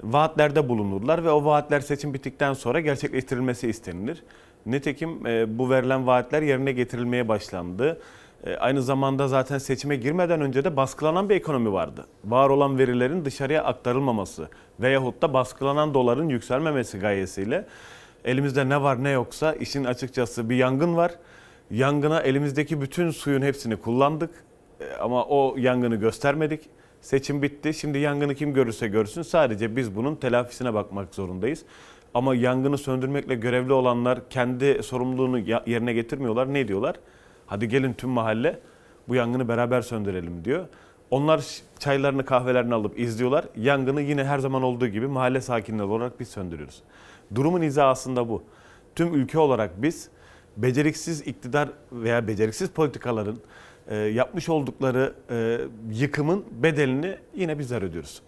vaatlerde bulunurlar ve o vaatler seçim bittikten sonra gerçekleştirilmesi istenilir. Nitekim e, bu verilen vaatler yerine getirilmeye başlandı. E, Aynı zamanda zaten seçime girmeden önce de baskılanan bir ekonomi vardı. Var olan verilerin dışarıya aktarılmaması veyahut da baskılanan doların yükselmemesi gayesiyle elimizde ne var ne yoksa işin açıkçası bir yangın var. Yangına elimizdeki bütün suyun hepsini kullandık E, ama o yangını göstermedik. Seçim bitti. Şimdi yangını kim görürse görsün. Sadece biz bunun telafisine bakmak zorundayız. Ama yangını söndürmekle görevli olanlar kendi sorumluluğunu yerine getirmiyorlar. Ne diyorlar? Hadi gelin tüm mahalle bu yangını beraber söndürelim diyor. Onlar çaylarını kahvelerini alıp izliyorlar. Yangını yine her zaman olduğu gibi mahalle sakinleri olarak biz söndürüyoruz. Durumun aslında bu. Tüm ülke olarak biz beceriksiz iktidar veya beceriksiz politikaların e, yapmış oldukları e, yıkımın bedelini yine bizler ödüyoruz.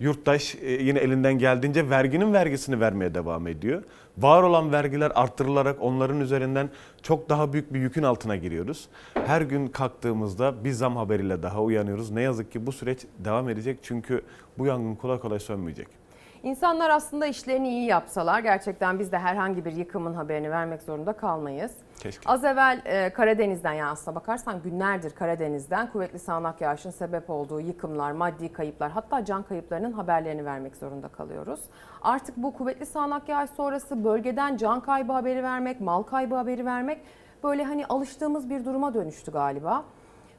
Yurttaş e, yine elinden geldiğince verginin vergisini vermeye devam ediyor. Var olan vergiler arttırılarak onların üzerinden çok daha büyük bir yükün altına giriyoruz. Her gün kalktığımızda bir zam haberiyle daha uyanıyoruz. Ne yazık ki bu süreç devam edecek çünkü bu yangın kolay kolay sönmeyecek. İnsanlar aslında işlerini iyi yapsalar gerçekten biz de herhangi bir yıkımın haberini vermek zorunda kalmayız. Keşke. Az evvel e, Karadeniz'den yani aslına bakarsan günlerdir Karadeniz'den kuvvetli sağanak yağışın sebep olduğu yıkımlar, maddi kayıplar hatta can kayıplarının haberlerini vermek zorunda kalıyoruz. Artık bu kuvvetli sağanak yağış sonrası bölgeden can kaybı haberi vermek, mal kaybı haberi vermek böyle hani alıştığımız bir duruma dönüştü galiba.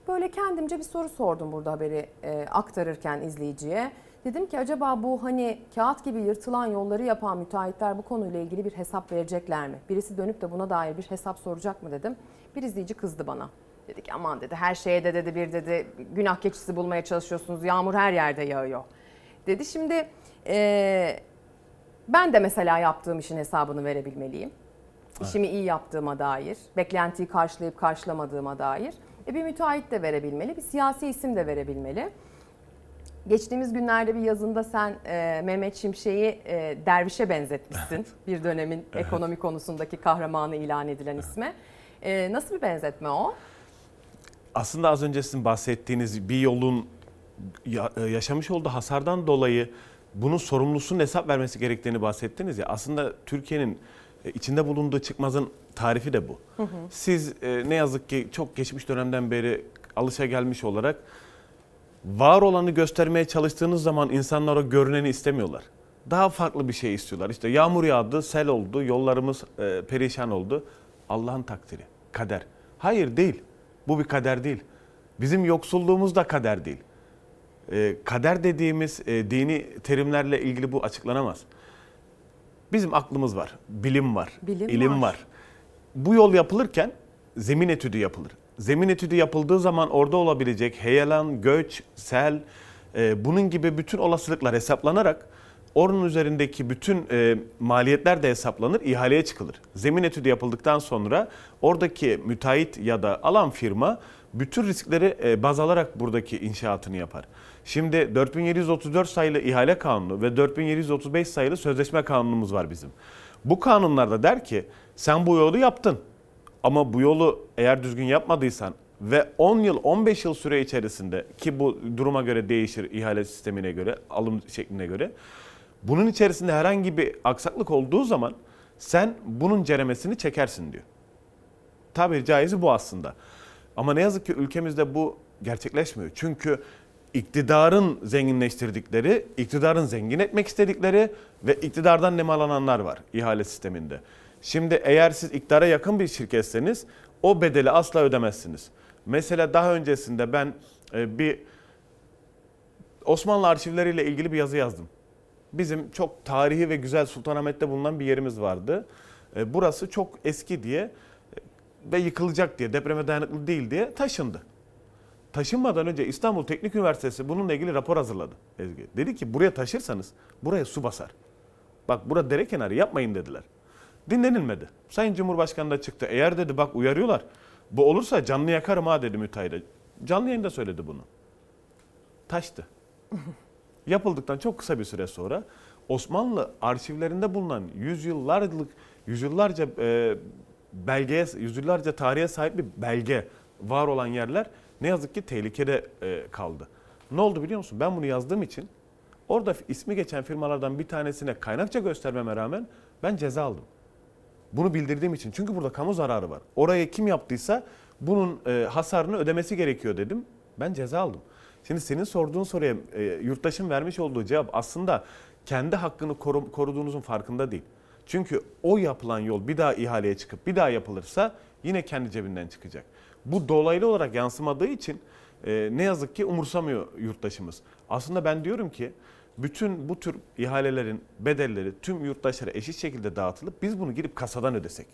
Böyle kendimce bir soru sordum burada haberi e, aktarırken izleyiciye. Dedim ki acaba bu hani kağıt gibi yırtılan yolları yapan müteahhitler bu konuyla ilgili bir hesap verecekler mi? Birisi dönüp de buna dair bir hesap soracak mı dedim. Bir izleyici kızdı bana. Dedi ki aman dedi her şeye de dedi bir dedi günah keçisi bulmaya çalışıyorsunuz. Yağmur her yerde yağıyor. Dedi şimdi e, ben de mesela yaptığım işin hesabını verebilmeliyim. İşimi iyi yaptığıma dair, beklentiyi karşılayıp karşılamadığıma dair. E bir müteahhit de verebilmeli, bir siyasi isim de verebilmeli. Geçtiğimiz günlerde bir yazında sen e, Mehmet Şimşek'i e, dervişe benzetmişsin. bir dönemin ekonomi konusundaki kahramanı ilan edilen isme. E, nasıl bir benzetme o? aslında az önce sizin bahsettiğiniz bir yolun e, yaşamış olduğu hasardan dolayı bunun sorumlusunun hesap vermesi gerektiğini bahsettiniz ya. Aslında Türkiye'nin e, içinde bulunduğu çıkmazın tarifi de bu. Hı hı. Siz e, ne yazık ki çok geçmiş dönemden beri alışa gelmiş olarak var olanı göstermeye çalıştığınız zaman insanlar o görüneni istemiyorlar. Daha farklı bir şey istiyorlar. İşte yağmur yağdı, sel oldu, yollarımız e, perişan oldu. Allah'ın takdiri, kader. Hayır değil. Bu bir kader değil. Bizim yoksulluğumuz da kader değil. E, kader dediğimiz e, dini terimlerle ilgili bu açıklanamaz. Bizim aklımız var, bilim var, Bilim ilim var. var. Bu yol yapılırken zemin etüdü yapılır. Zemin etüdü yapıldığı zaman orada olabilecek heyelan, göç, sel, e, bunun gibi bütün olasılıklar hesaplanarak oranın üzerindeki bütün e, maliyetler de hesaplanır, ihaleye çıkılır. Zemin etüdü yapıldıktan sonra oradaki müteahhit ya da alan firma bütün riskleri e, baz alarak buradaki inşaatını yapar. Şimdi 4734 sayılı ihale kanunu ve 4735 sayılı sözleşme kanunumuz var bizim. Bu kanunlarda der ki sen bu yolu yaptın ama bu yolu eğer düzgün yapmadıysan ve 10 yıl 15 yıl süre içerisinde ki bu duruma göre değişir ihale sistemine göre alım şekline göre bunun içerisinde herhangi bir aksaklık olduğu zaman sen bunun ceremesini çekersin diyor. Tabiri caizi bu aslında. Ama ne yazık ki ülkemizde bu gerçekleşmiyor. Çünkü iktidarın zenginleştirdikleri, iktidarın zengin etmek istedikleri ve iktidardan nemalananlar var ihale sisteminde. Şimdi eğer siz iktidara yakın bir şirketseniz o bedeli asla ödemezsiniz. Mesela daha öncesinde ben e, bir Osmanlı arşivleriyle ilgili bir yazı yazdım. Bizim çok tarihi ve güzel Sultanahmet'te bulunan bir yerimiz vardı. E, Burası çok eski diye e, ve yıkılacak diye, depreme dayanıklı değil diye taşındı. Taşınmadan önce İstanbul Teknik Üniversitesi bununla ilgili rapor hazırladı Ezgi. Dedi ki buraya taşırsanız buraya su basar. Bak burada dere kenarı yapmayın dediler. Dinlenilmedi. Sayın Cumhurbaşkanı da çıktı. Eğer dedi bak uyarıyorlar. Bu olursa canlı yakarım ha dedi müteahhide. Canlı yayında söyledi bunu. Taştı. Yapıldıktan çok kısa bir süre sonra Osmanlı arşivlerinde bulunan yüzyıllarlık yüzyıllarca e, belgeye, yüzyıllarca tarihe sahip bir belge var olan yerler ne yazık ki tehlikede e, kaldı. Ne oldu biliyor musun? Ben bunu yazdığım için orada ismi geçen firmalardan bir tanesine kaynakça göstermeme rağmen ben ceza aldım. Bunu bildirdiğim için. Çünkü burada kamu zararı var. Oraya kim yaptıysa bunun e, hasarını ödemesi gerekiyor dedim. Ben ceza aldım. Şimdi senin sorduğun soruya e, yurttaşın vermiş olduğu cevap aslında kendi hakkını koru- koruduğunuzun farkında değil. Çünkü o yapılan yol bir daha ihaleye çıkıp bir daha yapılırsa yine kendi cebinden çıkacak. Bu dolaylı olarak yansımadığı için e, ne yazık ki umursamıyor yurttaşımız. Aslında ben diyorum ki bütün bu tür ihalelerin bedelleri tüm yurttaşlara eşit şekilde dağıtılıp biz bunu gidip kasadan ödesek,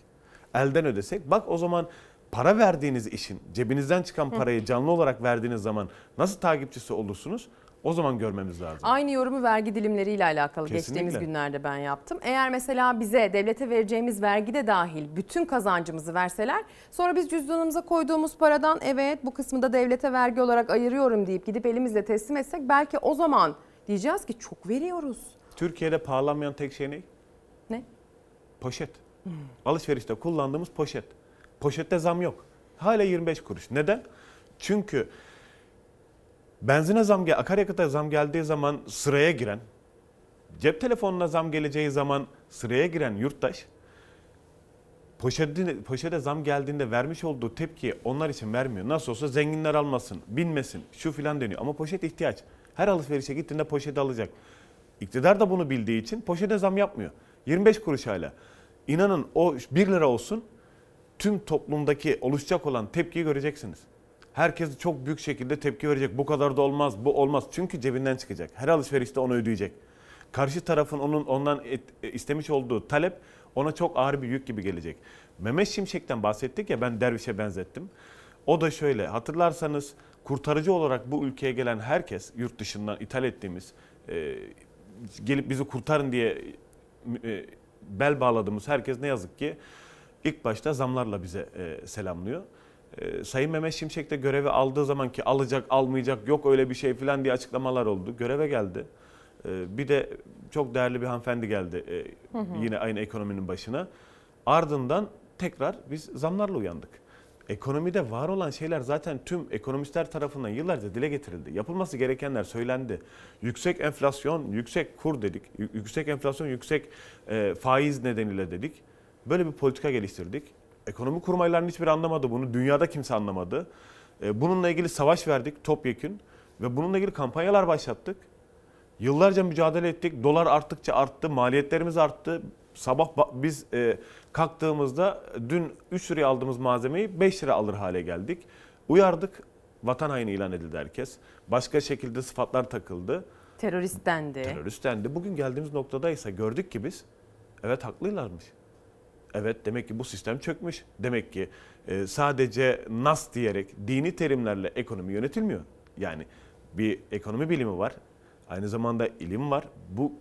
elden ödesek. Bak o zaman para verdiğiniz işin, cebinizden çıkan parayı canlı olarak verdiğiniz zaman nasıl takipçisi olursunuz? O zaman görmemiz lazım. Aynı yorumu vergi dilimleriyle alakalı Kesinlikle. geçtiğimiz günlerde ben yaptım. Eğer mesela bize devlete vereceğimiz vergi de dahil bütün kazancımızı verseler sonra biz cüzdanımıza koyduğumuz paradan evet bu kısmı da devlete vergi olarak ayırıyorum deyip gidip elimizle teslim etsek belki o zaman diyeceğiz ki çok veriyoruz. Türkiye'de pahalanmayan tek şey ne? Ne? Poşet. Alışverişte kullandığımız poşet. Poşette zam yok. Hala 25 kuruş. Neden? Çünkü benzine zam gel, akaryakıta zam geldiği zaman sıraya giren, cep telefonuna zam geleceği zaman sıraya giren yurttaş poşete, poşete zam geldiğinde vermiş olduğu tepkiyi onlar için vermiyor. Nasıl olsa zenginler almasın, binmesin, şu filan deniyor. Ama poşet ihtiyaç. Her alışverişe gittiğinde poşet alacak. İktidar da bunu bildiği için poşete zam yapmıyor. 25 kuruş hala. İnanın o 1 lira olsun tüm toplumdaki oluşacak olan tepkiyi göreceksiniz. Herkes çok büyük şekilde tepki verecek. Bu kadar da olmaz, bu olmaz. Çünkü cebinden çıkacak. Her alışverişte onu ödeyecek. Karşı tarafın onun ondan et- e, istemiş olduğu talep ona çok ağır bir yük gibi gelecek. Mehmet Şimşek'ten bahsettik ya ben dervişe benzettim. O da şöyle hatırlarsanız kurtarıcı olarak bu ülkeye gelen herkes yurt dışından ithal ettiğimiz e, gelip bizi kurtarın diye e, bel bağladığımız herkes ne yazık ki ilk başta zamlarla bize e, selamlıyor. E, Sayın Mehmet Şimşek de görevi aldığı zaman ki alacak almayacak yok öyle bir şey falan diye açıklamalar oldu. Göreve geldi. E, bir de çok değerli bir hanımefendi geldi e, Hı hı. yine aynı ekonominin başına. Ardından tekrar biz zamlarla uyandık. Ekonomide var olan şeyler zaten tüm ekonomistler tarafından yıllarca dile getirildi. Yapılması gerekenler söylendi. Yüksek enflasyon, yüksek kur dedik. Yü- Yüksek enflasyon, yüksek e, faiz nedeniyle dedik. Böyle bir politika geliştirdik. Ekonomi kurmaylarının hiçbiri anlamadı bunu. Dünyada kimse anlamadı. E, bununla ilgili savaş verdik topyekün ve bununla ilgili kampanyalar başlattık. Yıllarca mücadele ettik. Dolar arttıkça arttı, maliyetlerimiz arttı. Sabah ba- biz e, kalktığımızda dün 3 liraya aldığımız malzemeyi 5 lira alır hale geldik. Uyardık. Vatan haini ilan edildi herkes. Başka şekilde sıfatlar takıldı. Terörist dendi. Terörist dendi. Bugün geldiğimiz noktada ise gördük ki biz evet haklıylarmış. Evet demek ki bu sistem çökmüş. Demek ki e, sadece nas diyerek dini terimlerle ekonomi yönetilmiyor. Yani bir ekonomi bilimi var. Aynı zamanda ilim var. Bu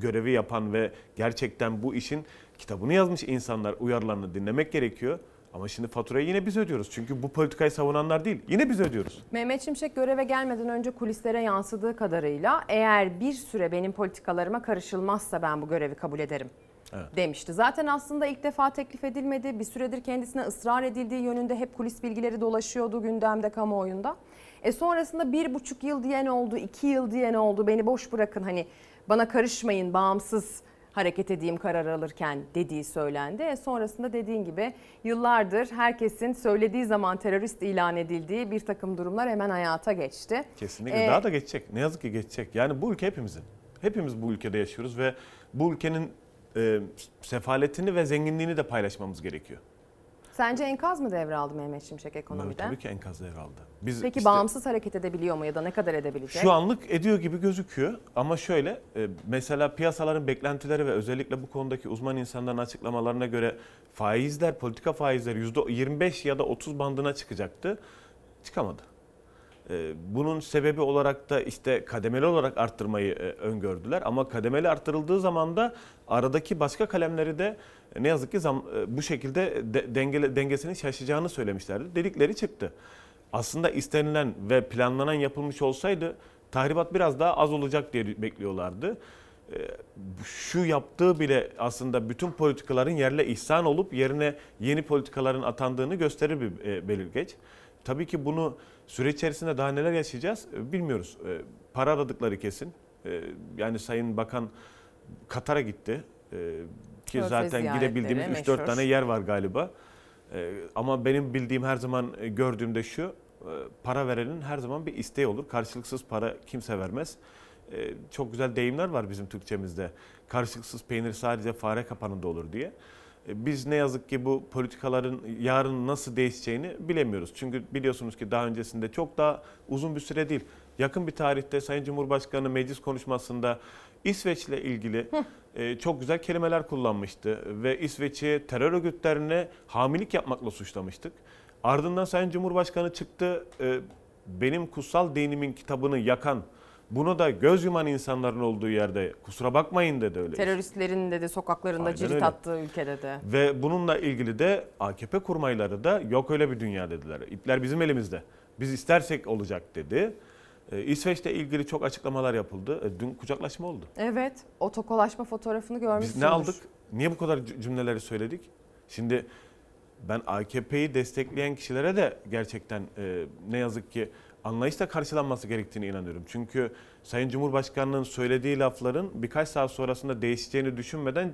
görevi yapan ve gerçekten bu işin kitabını yazmış insanlar uyarılarını dinlemek gerekiyor. Ama şimdi faturayı yine biz ödüyoruz. Çünkü bu politikayı savunanlar değil. Yine biz ödüyoruz. Mehmet Şimşek göreve gelmeden önce kulislere yansıdığı kadarıyla eğer bir süre benim politikalarıma karışılmazsa ben bu görevi kabul ederim Evet. demişti. Zaten aslında ilk defa teklif edilmedi. Bir süredir kendisine ısrar edildiği yönünde hep kulis bilgileri dolaşıyordu gündemde kamuoyunda. E sonrasında bir buçuk yıl diyen oldu, iki yıl diyen oldu. Beni boş bırakın hani bana karışmayın bağımsız hareket edeyim karar alırken dediği söylendi. E sonrasında dediğin gibi yıllardır herkesin söylediği zaman terörist ilan edildiği bir takım durumlar hemen hayata geçti. Kesinlikle. E, Daha da geçecek. Ne yazık ki geçecek. Yani bu ülke hepimizin. Hepimiz bu ülkede yaşıyoruz ve bu ülkenin e, sefaletini ve zenginliğini de paylaşmamız gerekiyor. Sence enkaz mı devraldı Mehmet Şimşek Tabii, ekonomide? tabii ki enkaz devraldı. Biz Peki işte- bağımsız hareket edebiliyor mu ya da ne kadar edebilecek? Şu anlık ediyor gibi gözüküyor ama şöyle e, mesela piyasaların beklentileri ve özellikle bu konudaki uzman insanların açıklamalarına göre faizler, politika faizleri %25 ya da 30 bandına çıkacaktı. Çıkamadı. E, Bunun sebebi olarak da işte kademeli olarak arttırmayı e, öngördüler ama kademeli arttırıldığı zaman da aradaki başka kalemleri de ne yazık ki zam, e, bu şekilde de, dengele, dengesinin şaşacağını söylemişlerdi. Dedikleri çıktı. Aslında istenilen ve planlanan yapılmış olsaydı tahribat biraz daha az olacak diye bekliyorlardı. E, Şu yaptığı bile aslında bütün politikaların yerle ihsan olup yerine yeni politikaların atandığını gösterir bir e, belirgeç. Tabii ki bunu süreç içerisinde daha neler yaşayacağız e, bilmiyoruz. E, Para aradıkları kesin. E, Yani Sayın Bakan Katar'a gitti. Ki Körfez zaten ziyaretleri gidebildiğimiz 3-4 meşhur. tane yer var galiba. E, Ama benim bildiğim her zaman e, gördüğümde şu, e, para verenin her zaman bir isteği olur. Karşılıksız para kimse vermez. E, Çok güzel deyimler var bizim Türkçemizde. Karşılıksız peynir sadece fare kapanında olur diye. E, Biz ne yazık ki bu politikaların yarın nasıl değişeceğini bilemiyoruz. Çünkü biliyorsunuz ki daha öncesinde çok daha uzun bir süre değil. Yakın bir tarihte Sayın Cumhurbaşkanı meclis konuşmasında İsveç'le ilgili e, çok güzel kelimeler kullanmıştı. Ve İsveç'i terör örgütlerine hamilik yapmakla suçlamıştık. Ardından Sayın Cumhurbaşkanı çıktı e, benim kutsal dinimin kitabını yakan, bunu da göz yuman insanların olduğu yerde kusura bakmayın dedi öyle. Teröristlerin de, de sokaklarında Aynen cirit öyle. attığı ülkede de. Ve bununla ilgili de AKP kurmayları da yok öyle bir dünya dediler. İpler bizim elimizde. Biz istersek olacak dedi. Ee, İsveç'le ilgili çok açıklamalar yapıldı. Ee, Dün kucaklaşma oldu. Evet, o tokalaşma fotoğrafını görmüşsünüz. Biz ne aldık? Niye bu kadar cü- cümleleri söyledik? Şimdi ben AKP'yi destekleyen kişilere de gerçekten e, ne yazık ki anlayışla karşılanması gerektiğine inanıyorum. Çünkü Sayın Cumhurbaşkanı'nın söylediği lafların birkaç saat sonrasında değişeceğini düşünmeden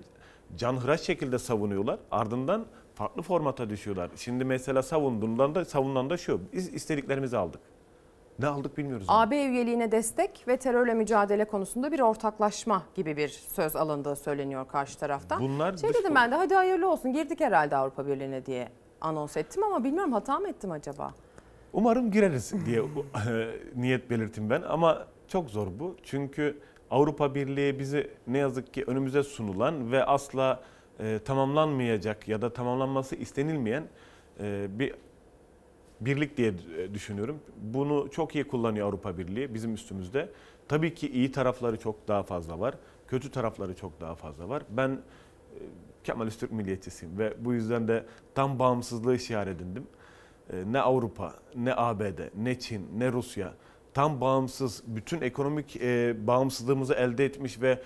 canhıraş şekilde savunuyorlar. Ardından farklı formata düşüyorlar. Şimdi mesela savunduğundan da savunulan da şu. Biz istediklerimizi aldık. Ne aldık bilmiyoruz. ama. AB üyeliğine destek ve terörle mücadele konusunda bir ortaklaşma gibi bir söz alındığı söyleniyor karşı taraftan. Bunlar şey dedim ben de hadi hayırlı olsun girdik herhalde Avrupa Birliği'ne diye anons ettim ama bilmiyorum hata mı ettim acaba? Umarım gireriz diye niyet belirtim ben ama çok zor bu. Çünkü Avrupa Birliği bizi ne yazık ki önümüze sunulan ve asla e, tamamlanmayacak ya da tamamlanması istenilmeyen e, bir birlik diye e, düşünüyorum. Bunu çok iyi kullanıyor Avrupa Birliği bizim üstümüzde. Tabii ki iyi tarafları çok daha fazla var. Kötü tarafları çok daha fazla var. Ben e, Kemalist Türk milliyetçisiyim ve bu yüzden de tam bağımsızlığı şiar edindim. E, Ne Avrupa, ne ABD, ne Çin, ne Rusya tam bağımsız, bütün ekonomik bağımsızlığımızı elde etmiş ve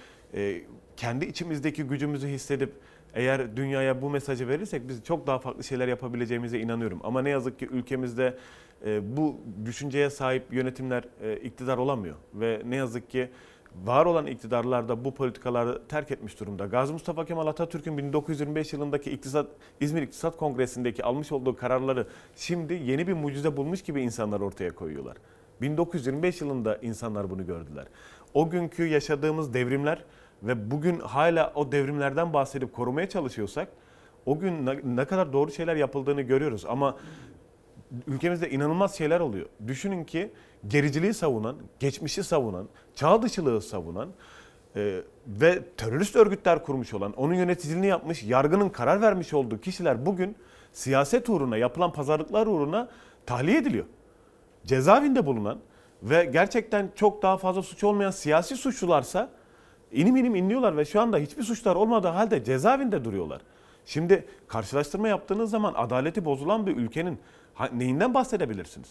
kendi içimizdeki gücümüzü hissedip eğer dünyaya bu mesajı verirsek biz çok daha farklı şeyler yapabileceğimize inanıyorum. Ama ne yazık ki ülkemizde e, bu düşünceye sahip yönetimler e, iktidar olamıyor ve ne yazık ki var olan iktidarlar da bu politikaları terk etmiş durumda. Gazi Mustafa Kemal Atatürk'ün 1925 yılındaki iktisat, İzmir İktisat Kongresi'ndeki almış olduğu kararları şimdi yeni bir mucize bulmuş gibi insanlar ortaya koyuyorlar. 1925 yılında insanlar bunu gördüler. O günkü yaşadığımız devrimler ve bugün hala o devrimlerden bahsedip korumaya çalışıyorsak o gün ne, kadar doğru şeyler yapıldığını görüyoruz ama ülkemizde inanılmaz şeyler oluyor. Düşünün ki gericiliği savunan, geçmişi savunan, çağ dışılığı savunan e, ve terörist örgütler kurmuş olan, onun yöneticiliğini yapmış, yargının karar vermiş olduğu kişiler bugün siyaset uğruna, yapılan pazarlıklar uğruna tahliye ediliyor. Cezaevinde bulunan ve gerçekten çok daha fazla suç olmayan siyasi suçlularsa inim inim inliyorlar ve şu anda hiçbir suçlar olmadığı halde cezaevinde duruyorlar. Şimdi karşılaştırma yaptığınız zaman adaleti bozulan bir ülkenin neyinden bahsedebilirsiniz?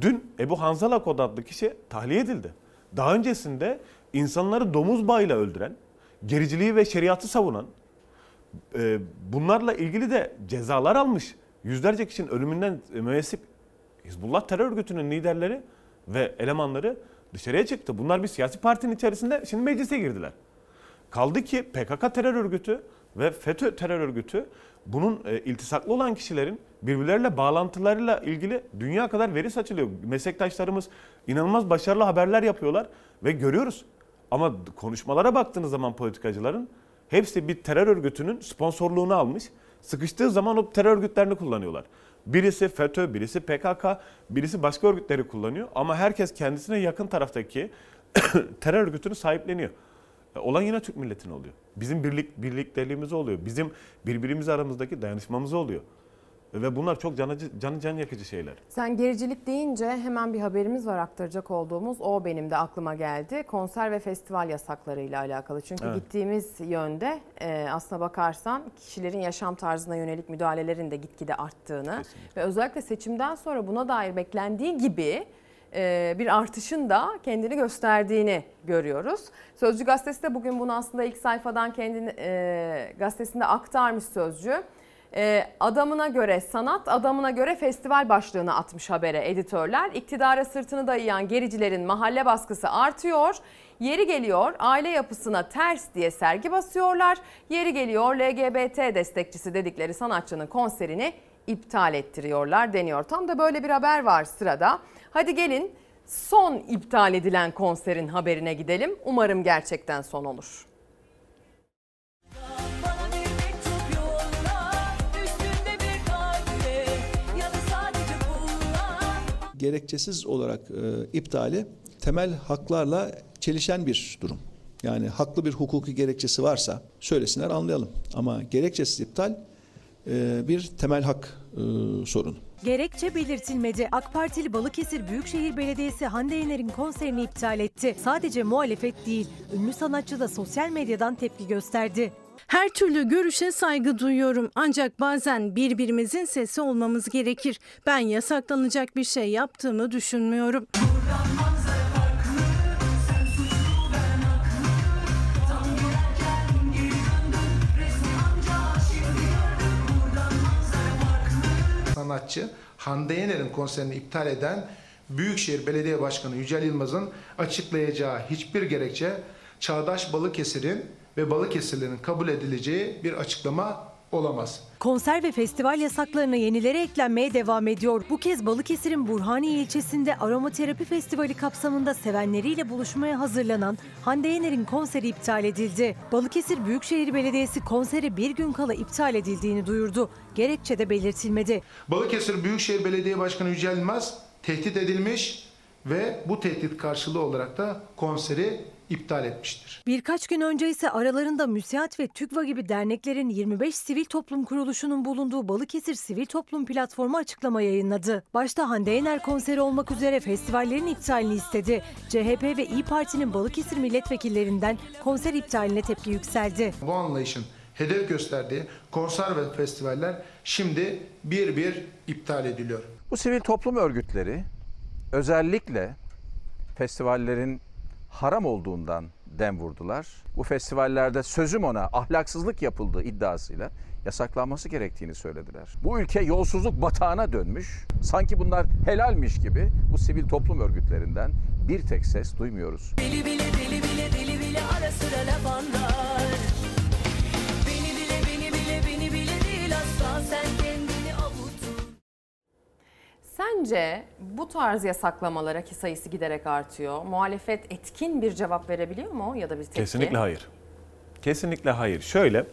Dün Ebu Hanzala Kod adlı kişi tahliye edildi. Daha öncesinde insanları domuz bağıyla öldüren, gericiliği ve şeriatı savunan, e, bunlarla ilgili de cezalar almış. Yüzlerce kişinin ölümünden müessip Hizbullah terör örgütünün liderleri ve elemanları dışarıya çıktı. Bunlar bir siyasi partinin içerisinde şimdi meclise girdiler. Kaldı ki PKK terör örgütü ve FETÖ terör örgütü bunun e, iltisaklı olan kişilerin birbirleriyle bağlantılarıyla ilgili dünya kadar veri saçılıyor. Meslektaşlarımız inanılmaz başarılı haberler yapıyorlar ve görüyoruz. Ama konuşmalara baktığınız zaman politikacıların hepsi bir terör örgütünün sponsorluğunu almış. Sıkıştığı zaman o terör örgütlerini kullanıyorlar. Birisi FETÖ, birisi PKK, birisi başka örgütleri kullanıyor. Ama herkes kendisine yakın taraftaki terör örgütünü sahipleniyor. E, Olan yine Türk milletine oluyor. Bizim birlik birlikteliğimiz oluyor. Bizim birbirimiz aramızdaki dayanışmamız oluyor. Ve bunlar çok can, acı- can, yakıcı şeyler. Sen gericilik deyince hemen bir haberimiz var aktaracak olduğumuz. O benim de aklıma geldi. Konser ve festival yasaklarıyla alakalı. Çünkü Evet. gittiğimiz yönde e, aslına bakarsan kişilerin yaşam tarzına yönelik müdahalelerin de gitgide arttığını ve özellikle seçimden sonra buna dair beklendiği gibi e, bir artışın da kendini gösterdiğini görüyoruz. Sözcü gazetesi de bugün bunu aslında ilk sayfadan kendi e, gazetesinde aktarmış Sözcü. Ee, adamına göre sanat, adamına göre festival başlığını atmış habere editörler. İktidara sırtını dayayan gericilerin mahalle baskısı artıyor. Yeri geliyor aile yapısına ters diye sergi basıyorlar. Yeri geliyor LGBT destekçisi dedikleri sanatçının konserini iptal ettiriyorlar deniyor. Tam da böyle bir haber var sırada. Hadi gelin son iptal edilen konserin haberine gidelim. Umarım gerçekten son olur. Gerekçesiz olarak e, iptali temel haklarla çelişen bir durum. Yani haklı bir hukuki gerekçesi varsa söylesinler anlayalım. Ama gerekçesiz iptal e, bir temel hak e, sorunu. Gerekçe belirtilmedi. AK Partili Balıkesir Büyükşehir Belediyesi Hande Yener'in konserini iptal etti. Sadece muhalefet değil, ünlü sanatçı da sosyal medyadan tepki gösterdi. Her türlü görüşe saygı duyuyorum ancak bazen birbirimizin sesi olmamız gerekir. Ben yasaklanacak bir şey yaptığımı düşünmüyorum. sanatçı Hande Yener'in konserini iptal eden Büyükşehir Belediye Başkanı Yücel Yılmaz'ın açıklayacağı hiçbir gerekçe Çağdaş Balıkesir'in ve Balıkesirlerin kabul edileceği bir açıklama olamaz. Konser ve festival yasaklarına yenileri eklenmeye devam ediyor. Bu kez Balıkesir'in Burhaniye ilçesinde aromaterapi festivali kapsamında sevenleriyle buluşmaya hazırlanan Hande Yener'in konseri iptal edildi. Balıkesir Büyükşehir Belediyesi konseri bir gün kala iptal edildiğini duyurdu. Gerekçe de belirtilmedi. Balıkesir Büyükşehir Belediye Başkanı Yücel Yılmaz tehdit edilmiş ve bu tehdit karşılığı olarak da konseri iptal etmiştir. Birkaç gün önce ise aralarında MÜSİAD ve TÜGVA gibi derneklerin 25 sivil toplum kuruluşunun bulunduğu Balıkesir Sivil Toplum Platformu açıklama yayınladı. Başta Hande Yener konseri olmak üzere festivallerin iptalini istedi. CHP ve İyi Parti'nin Balıkesir milletvekillerinden konser iptaline tepki yükseldi. Bu anlayışın hedef gösterdiği konser ve festivaller şimdi bir bir iptal ediliyor. Bu sivil toplum örgütleri özellikle festivallerin haram olduğundan dem vurdular. Bu festivallerde sözüm ona ahlaksızlık yapıldığı iddiasıyla yasaklanması gerektiğini söylediler. Bu ülke yolsuzluk batağına dönmüş. Sanki bunlar helalmiş gibi bu sivil toplum örgütlerinden bir tek ses duymuyoruz. Deli bile deli bile deli bile ara sıra laf anlar. Sence bu tarz yasaklamalara ki sayısı giderek artıyor. Muhalefet etkin bir cevap verebiliyor mu ya da bir tepki? Kesinlikle hayır. Kesinlikle hayır. Şöyle,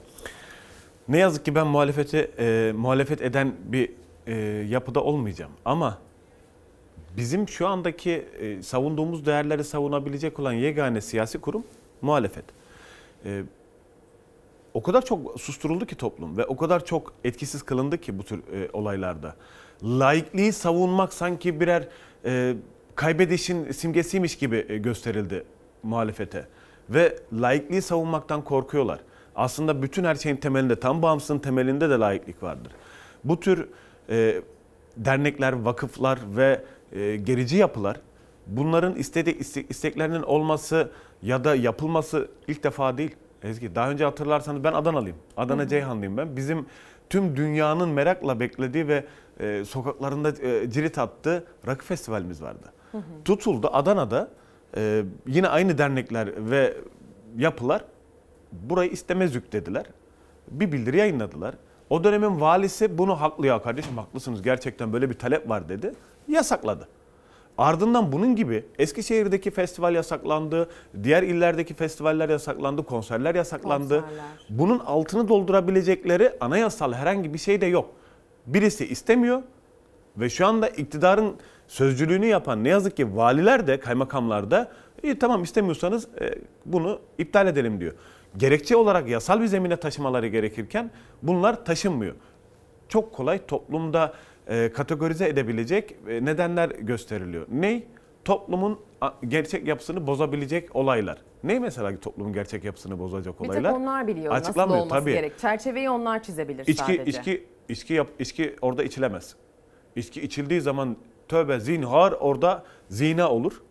ne yazık ki ben muhalefeti e, muhalefet eden bir e, yapıda olmayacağım. Ama bizim şu andaki e, savunduğumuz değerleri savunabilecek olan yegane siyasi kurum muhalefet. E, o kadar çok susturuldu ki toplum ve o kadar çok etkisiz kılındı ki bu tür e, olaylarda. Laikliği savunmak sanki birer e, kaybedişin simgesiymiş gibi e, gösterildi muhalefete. Ve laikliği savunmaktan korkuyorlar. Aslında bütün her şeyin temelinde, tam bağımsızlığın temelinde de laiklik vardır. Bu tür e, dernekler, vakıflar ve e, gerici yapılar bunların istediği isteklerinin olması ya da yapılması ilk defa değil. Ezgi daha önce hatırlarsanız ben Adanalıyım. Adana Ceyhanlıyım ben. Bizim tüm dünyanın merakla beklediği ve e, sokaklarında e, cirit attığı rakı festivalimiz vardı. Hı hı. Tutuldu Adana'da e, yine aynı dernekler ve yapılar burayı istemez yüklediler. Bir bildiri yayınladılar. O dönemin valisi bunu haklı ya kardeşim haklısınız gerçekten böyle bir talep var dedi. Yasakladı. Ardından bunun gibi Eskişehir'deki festival yasaklandı, diğer illerdeki festivaller yasaklandı, konserler yasaklandı. Konserler. Bunun altını doldurabilecekleri anayasal herhangi bir şey de yok. Birisi istemiyor ve şu anda iktidarın sözcülüğünü yapan ne yazık ki valiler de kaymakamlar da iyi tamam istemiyorsanız e, bunu iptal edelim diyor. Gerekçe olarak yasal bir zemine taşımaları gerekirken bunlar taşınmıyor. Çok kolay toplumda e, kategorize edebilecek e, nedenler gösteriliyor. Ney? Toplumun gerçek yapısını bozabilecek olaylar. Ney mesela toplumun gerçek yapısını bozacak Bir olaylar? tek onlar biliyor nasıl Açıklanmıyor, olması tabii. gerek. Çerçeveyi onlar çizebilir İçki, sadece. içki, içki, yap, içki orada içilemez. İçki içildiği zaman tövbe zinhar orada zina olur.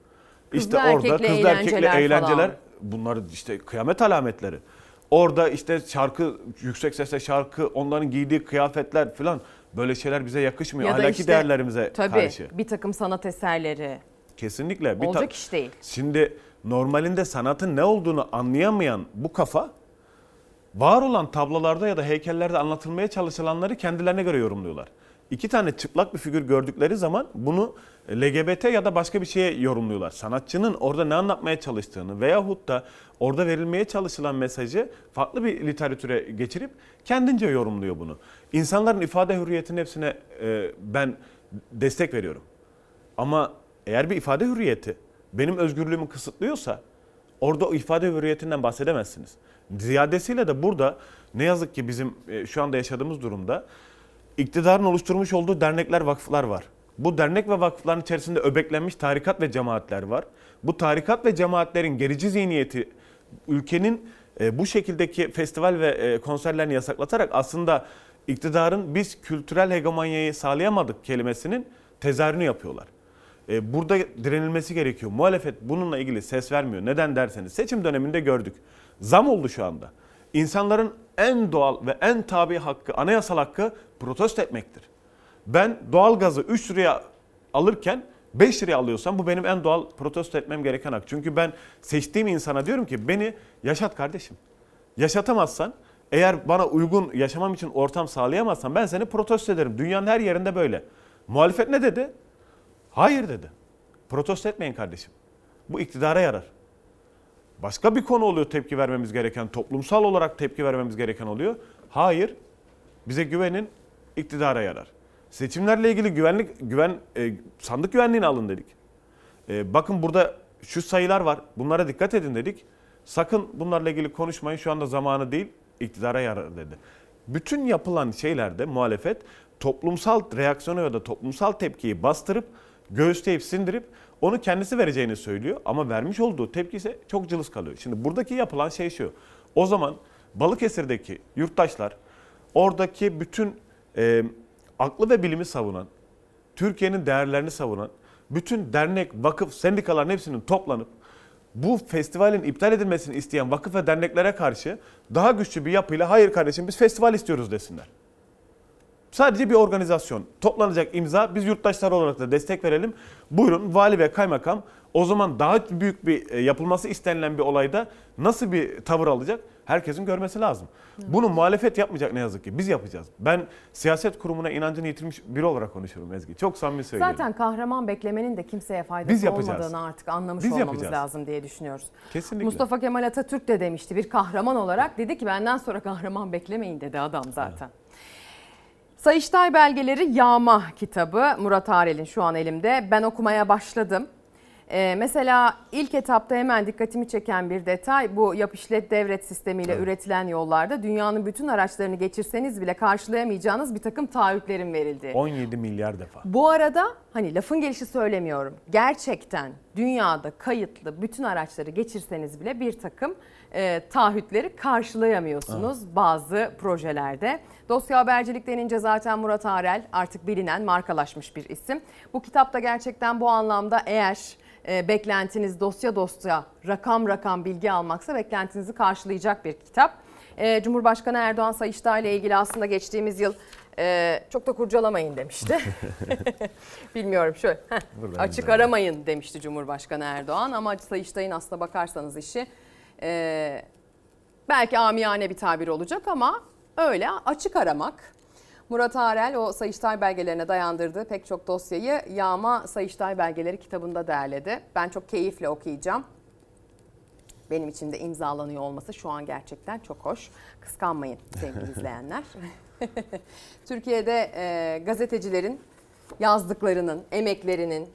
Kızlı işte orada erkekli kızlı erkekli eğlenceler eğlenceler bunlar işte kıyamet alametleri. Orada işte şarkı yüksek sesle şarkı onların giydiği kıyafetler falan böyle şeyler bize yakışmıyor. ya Ahlaki işte, değerlerimize tabii, karşı. bir takım sanat eserleri. Kesinlikle. Bir Olacak iş değil. Şimdi normalinde sanatın ne olduğunu anlayamayan bu kafa var olan tablolarda ya da heykellerde anlatılmaya çalışılanları kendilerine göre yorumluyorlar. İki tane çıplak bir figür gördükleri zaman bunu LGBT ya da başka bir şeye yorumluyorlar. Sanatçının orada ne anlatmaya çalıştığını veyahut da orada verilmeye çalışılan mesajı farklı bir literatüre geçirip kendince yorumluyor bunu. İnsanların ifade hürriyetinin hepsine e, ben destek veriyorum. Ama eğer bir ifade hürriyeti benim özgürlüğümü kısıtlıyorsa orada o ifade hürriyetinden bahsedemezsiniz. Ziyadesiyle de burada ne yazık ki bizim e, şu anda yaşadığımız durumda iktidarın oluşturmuş olduğu dernekler, vakıflar var. Bu dernek ve vakıfların içerisinde öbeklenmiş tarikat ve cemaatler var. Bu tarikat ve cemaatlerin gerici zihniyeti ülkenin e, bu şekildeki festival ve e, konserlerini yasaklatarak aslında iktidarın biz kültürel hegemonyayı sağlayamadık kelimesinin tezahürünü yapıyorlar. Burada direnilmesi gerekiyor. Muhalefet bununla ilgili ses vermiyor. Neden derseniz seçim döneminde gördük. Zam oldu şu anda. İnsanların en doğal ve en tabi hakkı, anayasal hakkı protesto etmektir. Ben doğalgazı 3 liraya alırken 5 liraya alıyorsam bu benim en doğal protesto etmem gereken hak. Çünkü ben seçtiğim insana diyorum ki beni yaşat kardeşim. Yaşatamazsan eğer bana uygun yaşamam için ortam sağlayamazsan ben seni protesto ederim. Dünyanın her yerinde böyle. Muhalefet ne dedi? Hayır dedi. Protesto etmeyin kardeşim. Bu iktidara yarar. Başka bir konu oluyor tepki vermemiz gereken, toplumsal olarak tepki vermemiz gereken oluyor. Hayır, bize güvenin, iktidara yarar. Seçimlerle ilgili güvenlik güven e, sandık güvenliğini alın dedik. E, bakın burada şu sayılar var. Bunlara dikkat edin dedik. Sakın bunlarla ilgili konuşmayın. Şu anda zamanı değil. iktidara yarar dedi. Bütün yapılan şeylerde muhalefet toplumsal reaksiyonu ya da toplumsal tepkiyi bastırıp göğüsleyip sindirip onu kendisi vereceğini söylüyor ama vermiş olduğu tepki ise çok cılız kalıyor. Şimdi buradaki yapılan şey şu. O zaman Balıkesir'deki yurttaşlar oradaki bütün e, aklı ve bilimi savunan, Türkiye'nin değerlerini savunan bütün dernek, vakıf, sendikaların hepsinin toplanıp bu festivalin iptal edilmesini isteyen vakıf ve derneklere karşı daha güçlü bir yapıyla hayır kardeşim biz festival istiyoruz desinler. Sadece bir organizasyon. Toplanacak imza biz yurttaşlar olarak da destek verelim. Buyurun vali ve kaymakam o zaman daha büyük bir e, yapılması istenilen bir olayda nasıl bir tavır alacak? Herkesin görmesi lazım. Bunu muhalefet yapmayacak ne yazık ki. Biz yapacağız. Ben siyaset kurumuna inancını yitirmiş biri olarak konuşuyorum Ezgi. Çok samimi söylüyorum. Zaten kahraman beklemenin de kimseye faydası Biz yapacağız. olmadığını artık anlamış Biz olmamız yapacağız. lazım diye düşünüyoruz. Kesinlikle. Mustafa Kemal Atatürk de demişti bir kahraman olarak dedi ki benden sonra kahraman beklemeyin dedi adam zaten. Sayıştay belgeleri Yağma kitabı Murat Arel'in şu an elimde. Ben okumaya başladım. Ee, mesela ilk etapta hemen dikkatimi çeken bir detay bu yap işlet devret sistemiyle üretilen yollarda dünyanın bütün araçlarını geçirseniz bile karşılayamayacağınız bir takım taahhütlerin verildiği. 17 milyar defa. Bu arada hani lafın gelişi söylemiyorum. Gerçekten dünyada kayıtlı bütün araçları geçirseniz bile bir takım e, taahhütleri karşılayamıyorsunuz bazı projelerde. Dosya habercilik denince zaten Murat Arel artık bilinen markalaşmış bir isim. Bu kitapta gerçekten bu anlamda eğer e, beklentiniz dosya dosya rakam rakam bilgi almaksa beklentinizi karşılayacak bir kitap. E, Cumhurbaşkanı Erdoğan Sayıştay ile ilgili aslında geçtiğimiz yıl e, çok da kurcalamayın demişti. Bilmiyorum şöyle heh, açık aramayın demişti Cumhurbaşkanı Erdoğan ama Sayıştay'ın aslına bakarsanız işi e, belki amiyane bir tabir olacak ama öyle açık aramak. Murat Arel o Sayıştay belgelerine dayandırdığı pek çok dosyayı Yağma Sayıştay belgeleri kitabında derledi. Ben çok keyifle okuyacağım. Benim için de imzalanıyor olması şu an gerçekten çok hoş. Kıskanmayın sevgili izleyenler. Türkiye'de e, gazetecilerin yazdıklarının, emeklerinin,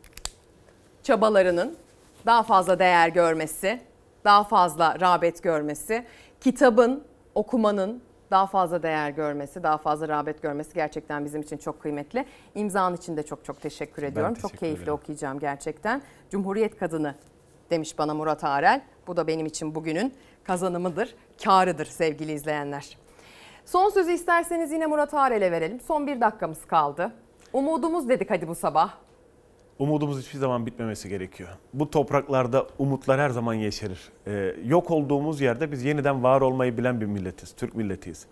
çabalarının daha fazla değer görmesi, daha fazla rağbet görmesi, kitabın, okumanın daha fazla değer görmesi, daha fazla rağbet görmesi gerçekten bizim için çok kıymetli. İmzan için de çok çok teşekkür ediyorum. çok teşekkür keyifli ederim. okuyacağım gerçekten. Cumhuriyet kadını demiş bana Murat Arel. Bu da benim için bugünün kazanımıdır, karıdır sevgili izleyenler. Son sözü isterseniz yine Murat Arel'e verelim. Son bir dakikamız kaldı. Umudumuz dedik hadi bu sabah. Umudumuz hiçbir zaman bitmemesi gerekiyor. Bu topraklarda umutlar her zaman yeşerir. Ee, yok olduğumuz yerde biz yeniden var olmayı bilen bir milletiz, Türk milletiyiz.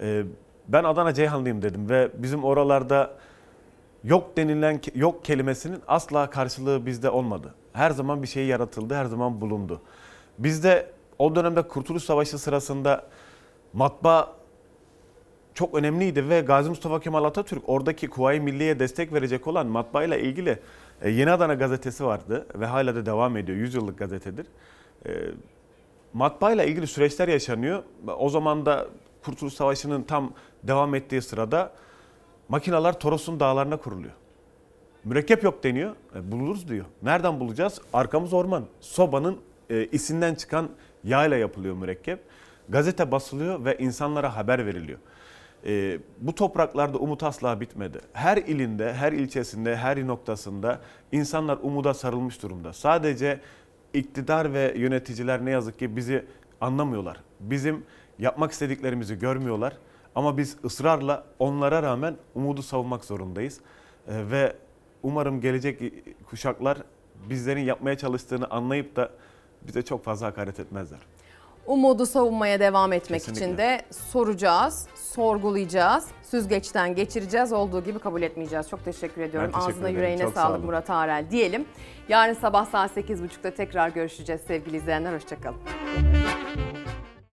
Ee, ben Adana Ceyhanlıyım dedim ve bizim oralarda yok denilen yok kelimesinin asla karşılığı bizde olmadı. Her zaman bir şey yaratıldı, her zaman bulundu. Bizde o dönemde Kurtuluş Savaşı sırasında matbaa çok önemliydi ve Gazi Mustafa Kemal Atatürk oradaki Kuvayi Milliye'ye destek verecek olan matbaayla ilgili e, Yeni Adana gazetesi vardı ve hala da devam ediyor. 100 yıllık gazetedir. E, matbaayla ilgili süreçler yaşanıyor. O zaman da Kurtuluş Savaşı'nın tam devam ettiği sırada makineler Toros'un dağlarına kuruluyor. Mürekkep yok deniyor. E, buluruz diyor. Nereden bulacağız? Arkamız orman. Sobanın e, isinden çıkan yağla yapılıyor mürekkep. Gazete basılıyor ve insanlara haber veriliyor. E, bu topraklarda umut asla bitmedi. Her ilinde, her ilçesinde, her noktasında insanlar umuda sarılmış durumda. Sadece iktidar ve yöneticiler ne yazık ki bizi anlamıyorlar. Bizim yapmak istediklerimizi görmüyorlar. Ama biz ısrarla onlara rağmen umudu savunmak zorundayız. E, ve umarım gelecek kuşaklar bizlerin yapmaya çalıştığını anlayıp da bize çok fazla hakaret etmezler. Umudu savunmaya devam etmek Kesinlikle. için de soracağız, sorgulayacağız, süzgeçten geçireceğiz, olduğu gibi kabul etmeyeceğiz. Çok teşekkür ediyorum. teşekkür Ağzına ederim. yüreğine Çok sağ sağlık olun. Murat Arel diyelim. Yarın sabah saat 8.30'da tekrar görüşeceğiz sevgili izleyenler. Hoşçakalın.